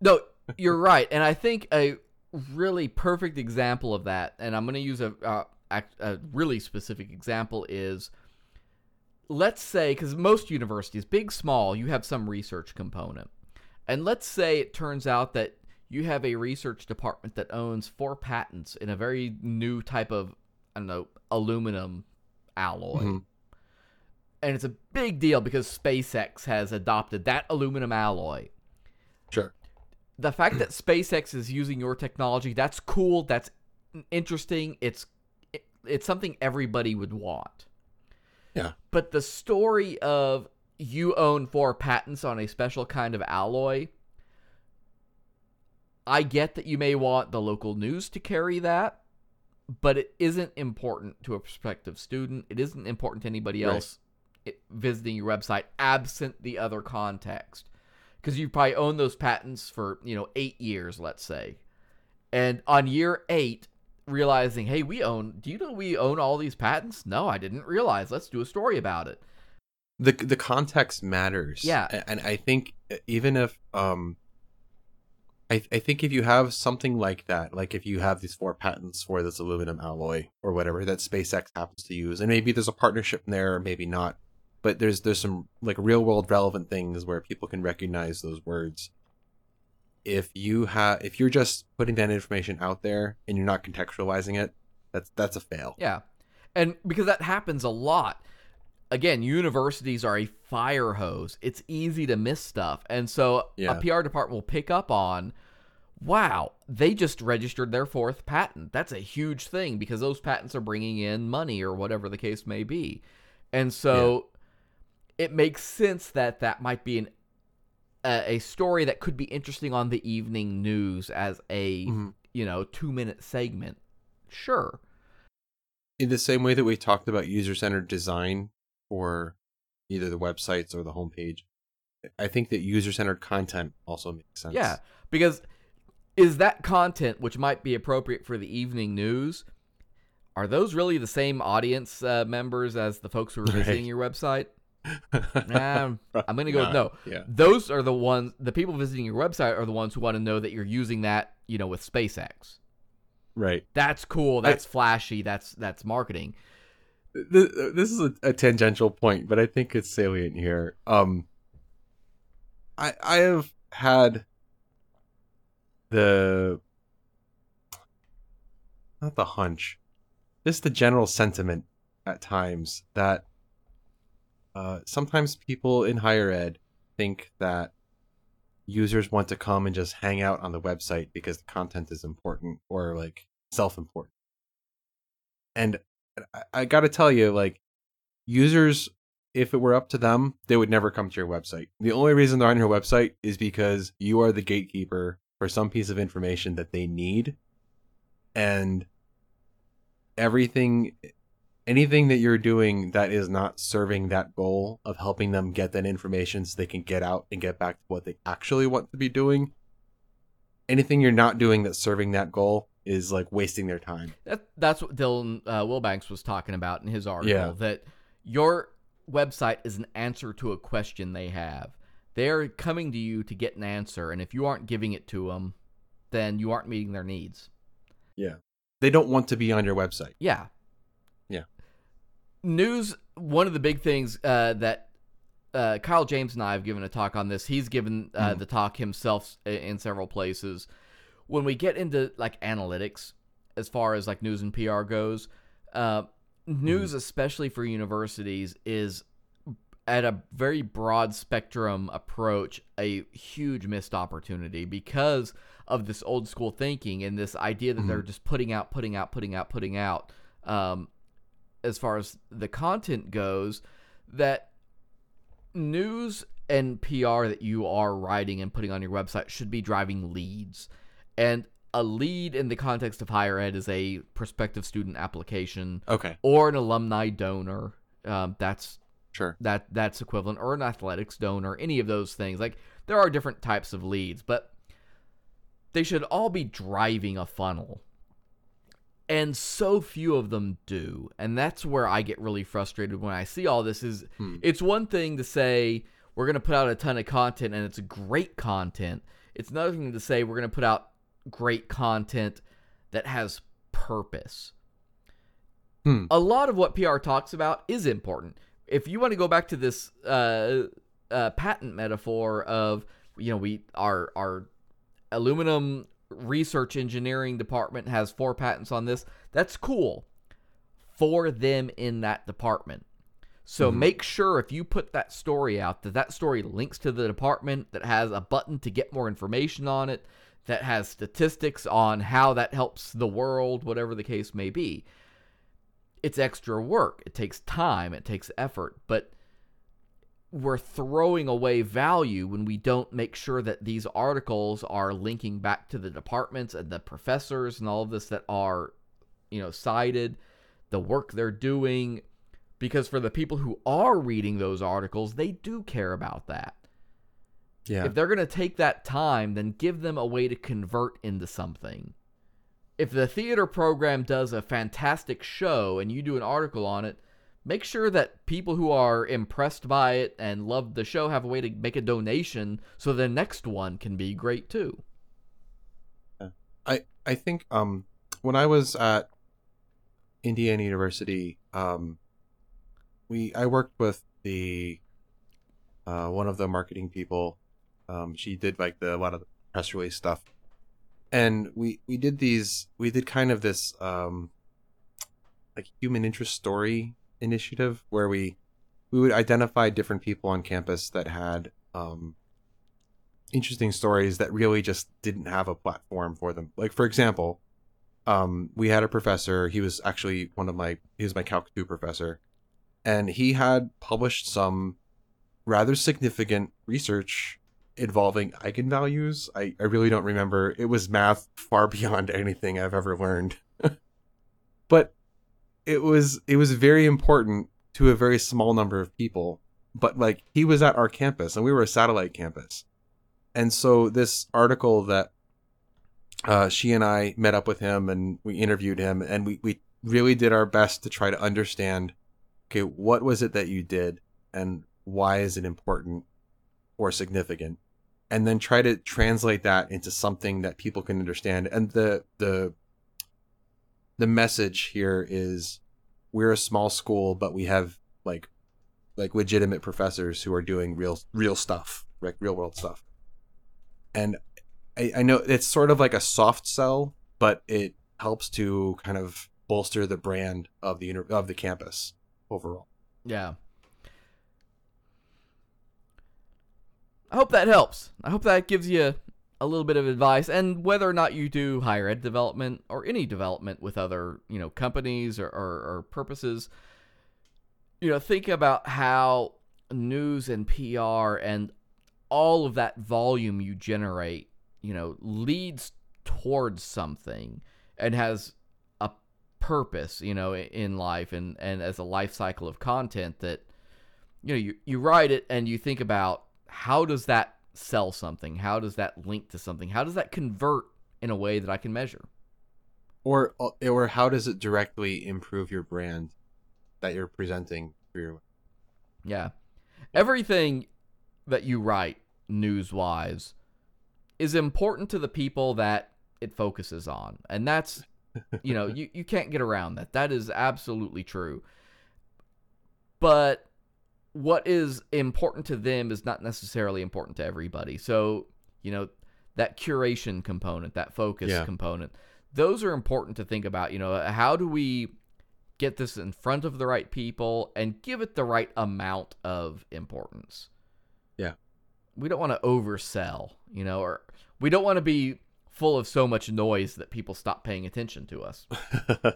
No, you're right, and I think a really perfect example of that, and I'm going to use a, uh, a really specific example is, let's say, because most universities, big, small, you have some research component, and let's say it turns out that you have a research department that owns four patents in a very new type of, I don't know, aluminum alloy. Mhm. And it's a big deal because SpaceX has adopted that aluminum alloy Sure. the fact that SpaceX is using your technology, that's cool, that's interesting, it's it, it's something everybody would want. Yeah. But the story of you own four patents on a special kind of alloy, I get that you may want the local news to carry that, but it isn't important to a prospective student. It isn't important to anybody else i- visiting your website absent the other context because you probably own those patents for you know eight years let's say and on year eight realizing hey we own do you know we own all these patents no i didn't realize let's do a story about it the the context matters. Yeah. And I think even if um, I I think if you have something like that, like if you have these four patents for this aluminum alloy or whatever that SpaceX happens to use, and maybe there's a partnership in there, or maybe not, but there's there's some like real world relevant things where people can recognize those words. If you have if you're just putting that information out there and you're not contextualizing it, that's that's a fail. yeah and because that happens a lot again universities are a fire hose it's easy to miss stuff and so Yeah. a pr department will pick up on wow, they just registered their fourth patent. That's a huge thing because those patents are bringing in money or whatever the case may be. And so it makes sense that that might be an a, a story that could be interesting on the evening news as a, Mhm. you know, 2-minute segment. Sure. in the same way that we talked about user-centered design for either the websites or the homepage i think that user-centered content also makes sense Yeah, because is that content which might be appropriate for the evening news? Are those really the same audience uh, members as the folks who are visiting Right. your website? Nah, I'm gonna go with no. yeah Those are the ones. The people visiting your website are the ones who want to know that you're using that, you know, with SpaceX. right That's cool. That's flashy. That's that's marketing. Th- this is a, a tangential point but i think it's salient here um i i have had the not the hunch just the general sentiment at times that uh, sometimes people in higher ed think that users want to come and just hang out on the website because the content is important or like self-important. And I, I gotta tell you like users if it were up to them they would never come to your website. The only reason they're on your website is because you are the gatekeeper for some piece of information that they need and everything anything that you're doing that is not serving that goal of helping them get that information so they can get out and get back to what they actually want to be doing anything you're not doing that's serving that goal is like wasting their time That that's what Dylan uh, Wilbanks was talking about in his article. Yeah. That your website is an answer to a question they have. They're coming to you to get an answer, and if you aren't giving it to them, then you aren't meeting their needs. Yeah. They don't want to be on your website Yeah. Yeah. News, one of the big things uh, that uh, Kyle James and I have given a talk on this. He's given uh, Mhm. the talk himself in several places. When we get into like analytics, as far as like news and PR goes, uh, news, especially for universities, is at a very broad spectrum approach a huge missed opportunity because of this old school thinking and this idea that they're just putting out putting out putting out putting out um, as far as the content goes that news and PR that you are writing and putting on your website should be driving leads. And a lead in the context of higher ed is a prospective student application okay. or an alumni donor. Um, that's sure. that that's equivalent or an athletics donor any of those things. Like there are different types of leads but they should all be driving a funnel and so few of them do and that's where i get really frustrated when i see all this is Hmm. it's one thing to say we're going to put out a ton of content and it's great content it's another thing to say we're going to put out great content that has purpose Hmm. a lot of what PR talks about is important. If you want to go back to this uh, uh, patent metaphor of, you know, we our our aluminum research engineering department has four patents on this. That's cool for them in that department. So Mhm. make sure if you put that story out that that story links to the department that has a button to get more information on it, that has statistics on how that helps the world, whatever the case may be it's extra work. It takes time, it takes effort, but we're throwing away value when we don't make sure that these articles are linking back to the departments and the professors and all of this that are, you know, cited, the work they're doing. Because for the people who are reading those articles, they do care about that. yeah If they're going to take that time, then give them a way to convert into something. If the theater program does a fantastic show and you do an article on it, make sure that people who are impressed by it and love the show have a way to make a donation so the next one can be great too. I I think um when I was at Indiana University, um we I worked with the uh one of the marketing people. Um she did like the a lot of the press release stuff. And we we did these we did kind of this um like human interest story initiative where we we would identify different people on campus that had um interesting stories that really just didn't have a platform for them. Like for example, um, we had a professor. He was actually one of my he was my Calc two professor, and he had published some rather significant research involving eigenvalues. I, I really don't remember. It was math far beyond anything I've ever learned. but it was it was very important to a very small number of people. But like he was at our campus and we were a satellite campus. And so this article that uh, she and I met up with him and we interviewed him and we, we really did our best to try to understand okay, what was it that you did and why is it important or significant? And then try to translate that into something that people can understand. And the the the message here is we're a small school, but we have like like legitimate professors who are doing real real stuff, like real world stuff. And I, I know it's sort of like a soft sell, but it helps to kind of bolster the brand of the of the campus overall. Yeah. I hope that helps. I hope that gives you a little bit of advice and whether or not you do higher ed development or any development with other, you know, companies or, or, or purposes, you know, think about how news and PR and all of that volume you generate, you know, leads towards something and has a purpose, you know, in life and, and as a life cycle of content that, you know, you, you write it and you think about how does that sell something? How does that link to something? How does that convert in a way that I can measure? Or uh, or how does it directly improve your brand that you're presenting through your Yeah. Everything that you write news wise is important to the people that it focuses on. And that's you know, you, you can't get around that. That is absolutely true. But what is important to them is not necessarily important to everybody. So, you know, that curation component, that focus Yeah. component, those are important to think about. You know, how do we get this in front of the right people and give it the right amount of importance? Yeah. We don't want to oversell, you know, or we don't want to be full of so much noise that people stop paying attention to us.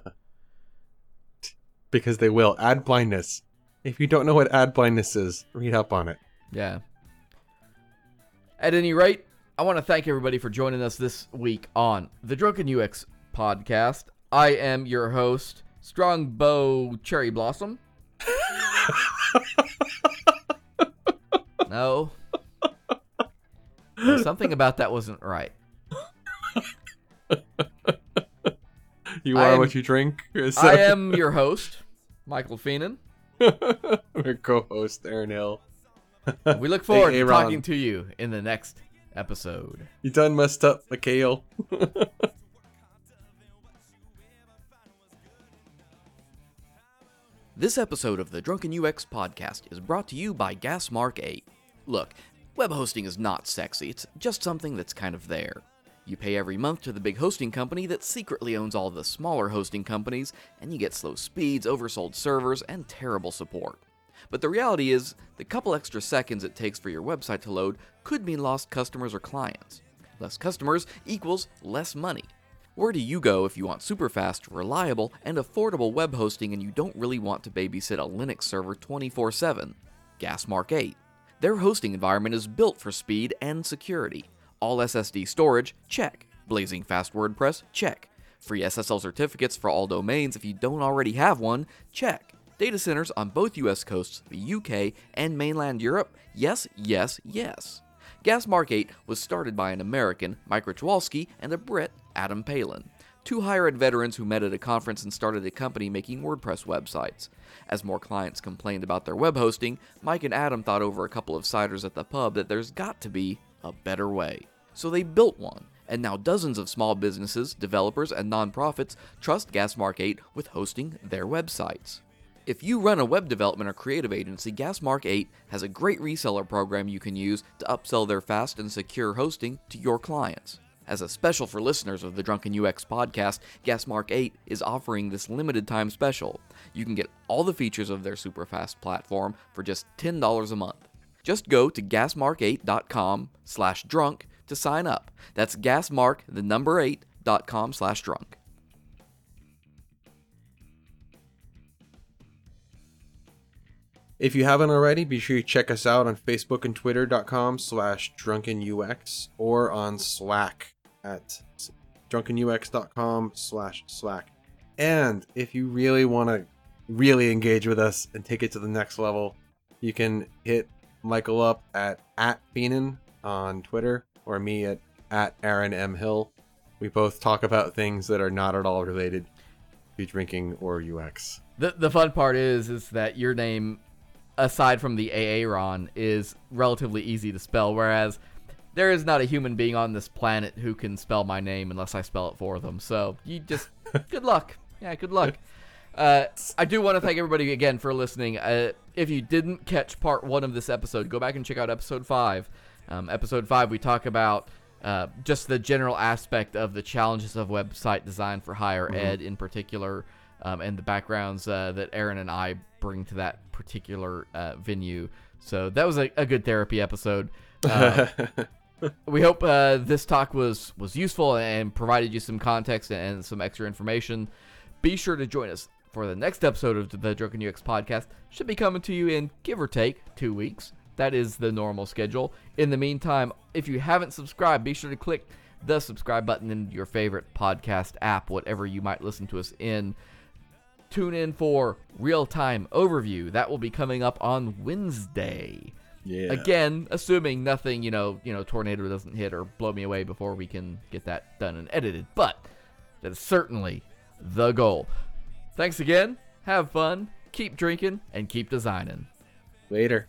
because they will add blindness. If you don't know what ad blindness is, read up on it. Yeah. At any rate, I want to thank everybody for joining us this week on the Drunken UX podcast. I am your host, Strongbow Cherry Blossom. no. Something about that wasn't right. You are am- what you drink. I am your host, Michael Fienen. Our co-host Aaron Hill. We look forward Hey, to talking to you in the next episode. You done messed up, Mikhail. This episode of the Drunken UX podcast is brought to you by Gasmark 8. Look, web hosting is not sexy, it's just something that's kind of there. You pay every month to the big hosting company that secretly owns all the smaller hosting companies, and you get slow speeds, oversold servers, and terrible support. But the reality is, the couple extra seconds it takes for your website to load could mean lost customers or clients. Less customers equals less money. Where do you go if you want super fast, reliable, and affordable web hosting and you don't really want to babysit a Linux server 24 7? Gasmark 8. Their hosting environment is built for speed and security. All SSD storage? Check. Blazing fast WordPress? Check. Free SSL certificates for all domains if you don't already have one? Check. Data centers on both US coasts, the UK, and mainland Europe? Yes, yes, yes. Gasmark 8 was started by an American, Mike Richwalski, and a Brit, Adam Palin, two higher ed veterans who met at a conference and started a company making WordPress websites. As more clients complained about their web hosting, Mike and Adam thought over a couple of ciders at the pub that there's got to be a better way. So they built one, and now dozens of small businesses, developers, and nonprofits trust Gasmark 8 with hosting their websites. If you run a web development or creative agency, Gasmark 8 has a great reseller program you can use to upsell their fast and secure hosting to your clients. As a special for listeners of the Drunken UX podcast, Gasmark 8 is offering this limited time special. You can get all the features of their super fast platform for just $10 a month. Just go to gasmark8.com slash drunk to sign up. That's gasmark, the number 8.com slash drunk. If you haven't already, be sure you check us out on Facebook and Twitter.com slash drunkenux or on Slack at drunkenux.com slash Slack. And if you really want to really engage with us and take it to the next level, you can hit Michael up at at Fienen on Twitter or me at at Aaron M Hill. We both talk about things that are not at all related to drinking or UX. The the fun part is is that your name, aside from the Aaron, is relatively easy to spell, whereas there is not a human being on this planet who can spell my name unless I spell it for them. So you just good luck. Yeah, good luck. Uh, I do want to thank everybody again for listening. Uh, if you didn't catch part one of this episode, go back and check out episode five. Um, episode five, we talk about uh, just the general aspect of the challenges of website design for higher ed in particular, um, and the backgrounds uh, that Aaron and I bring to that particular uh, venue. So that was a, a good therapy episode. Uh, we hope uh, this talk was was useful and provided you some context and some extra information. Be sure to join us for the next episode of the Drunken UX podcast. Should be coming to you in give or take two weeks. That is the normal schedule. In the meantime, if you haven't subscribed, be sure to click the subscribe button in your favorite podcast app, whatever you might listen to us in. Tune in for real time overview. That will be coming up on Wednesday. yeah. Again, assuming nothing, you know, you know, tornado doesn't hit or blow me away before we can get that done and edited. But that is certainly the goal. Thanks again. Have fun. Keep drinking and keep designing. Later.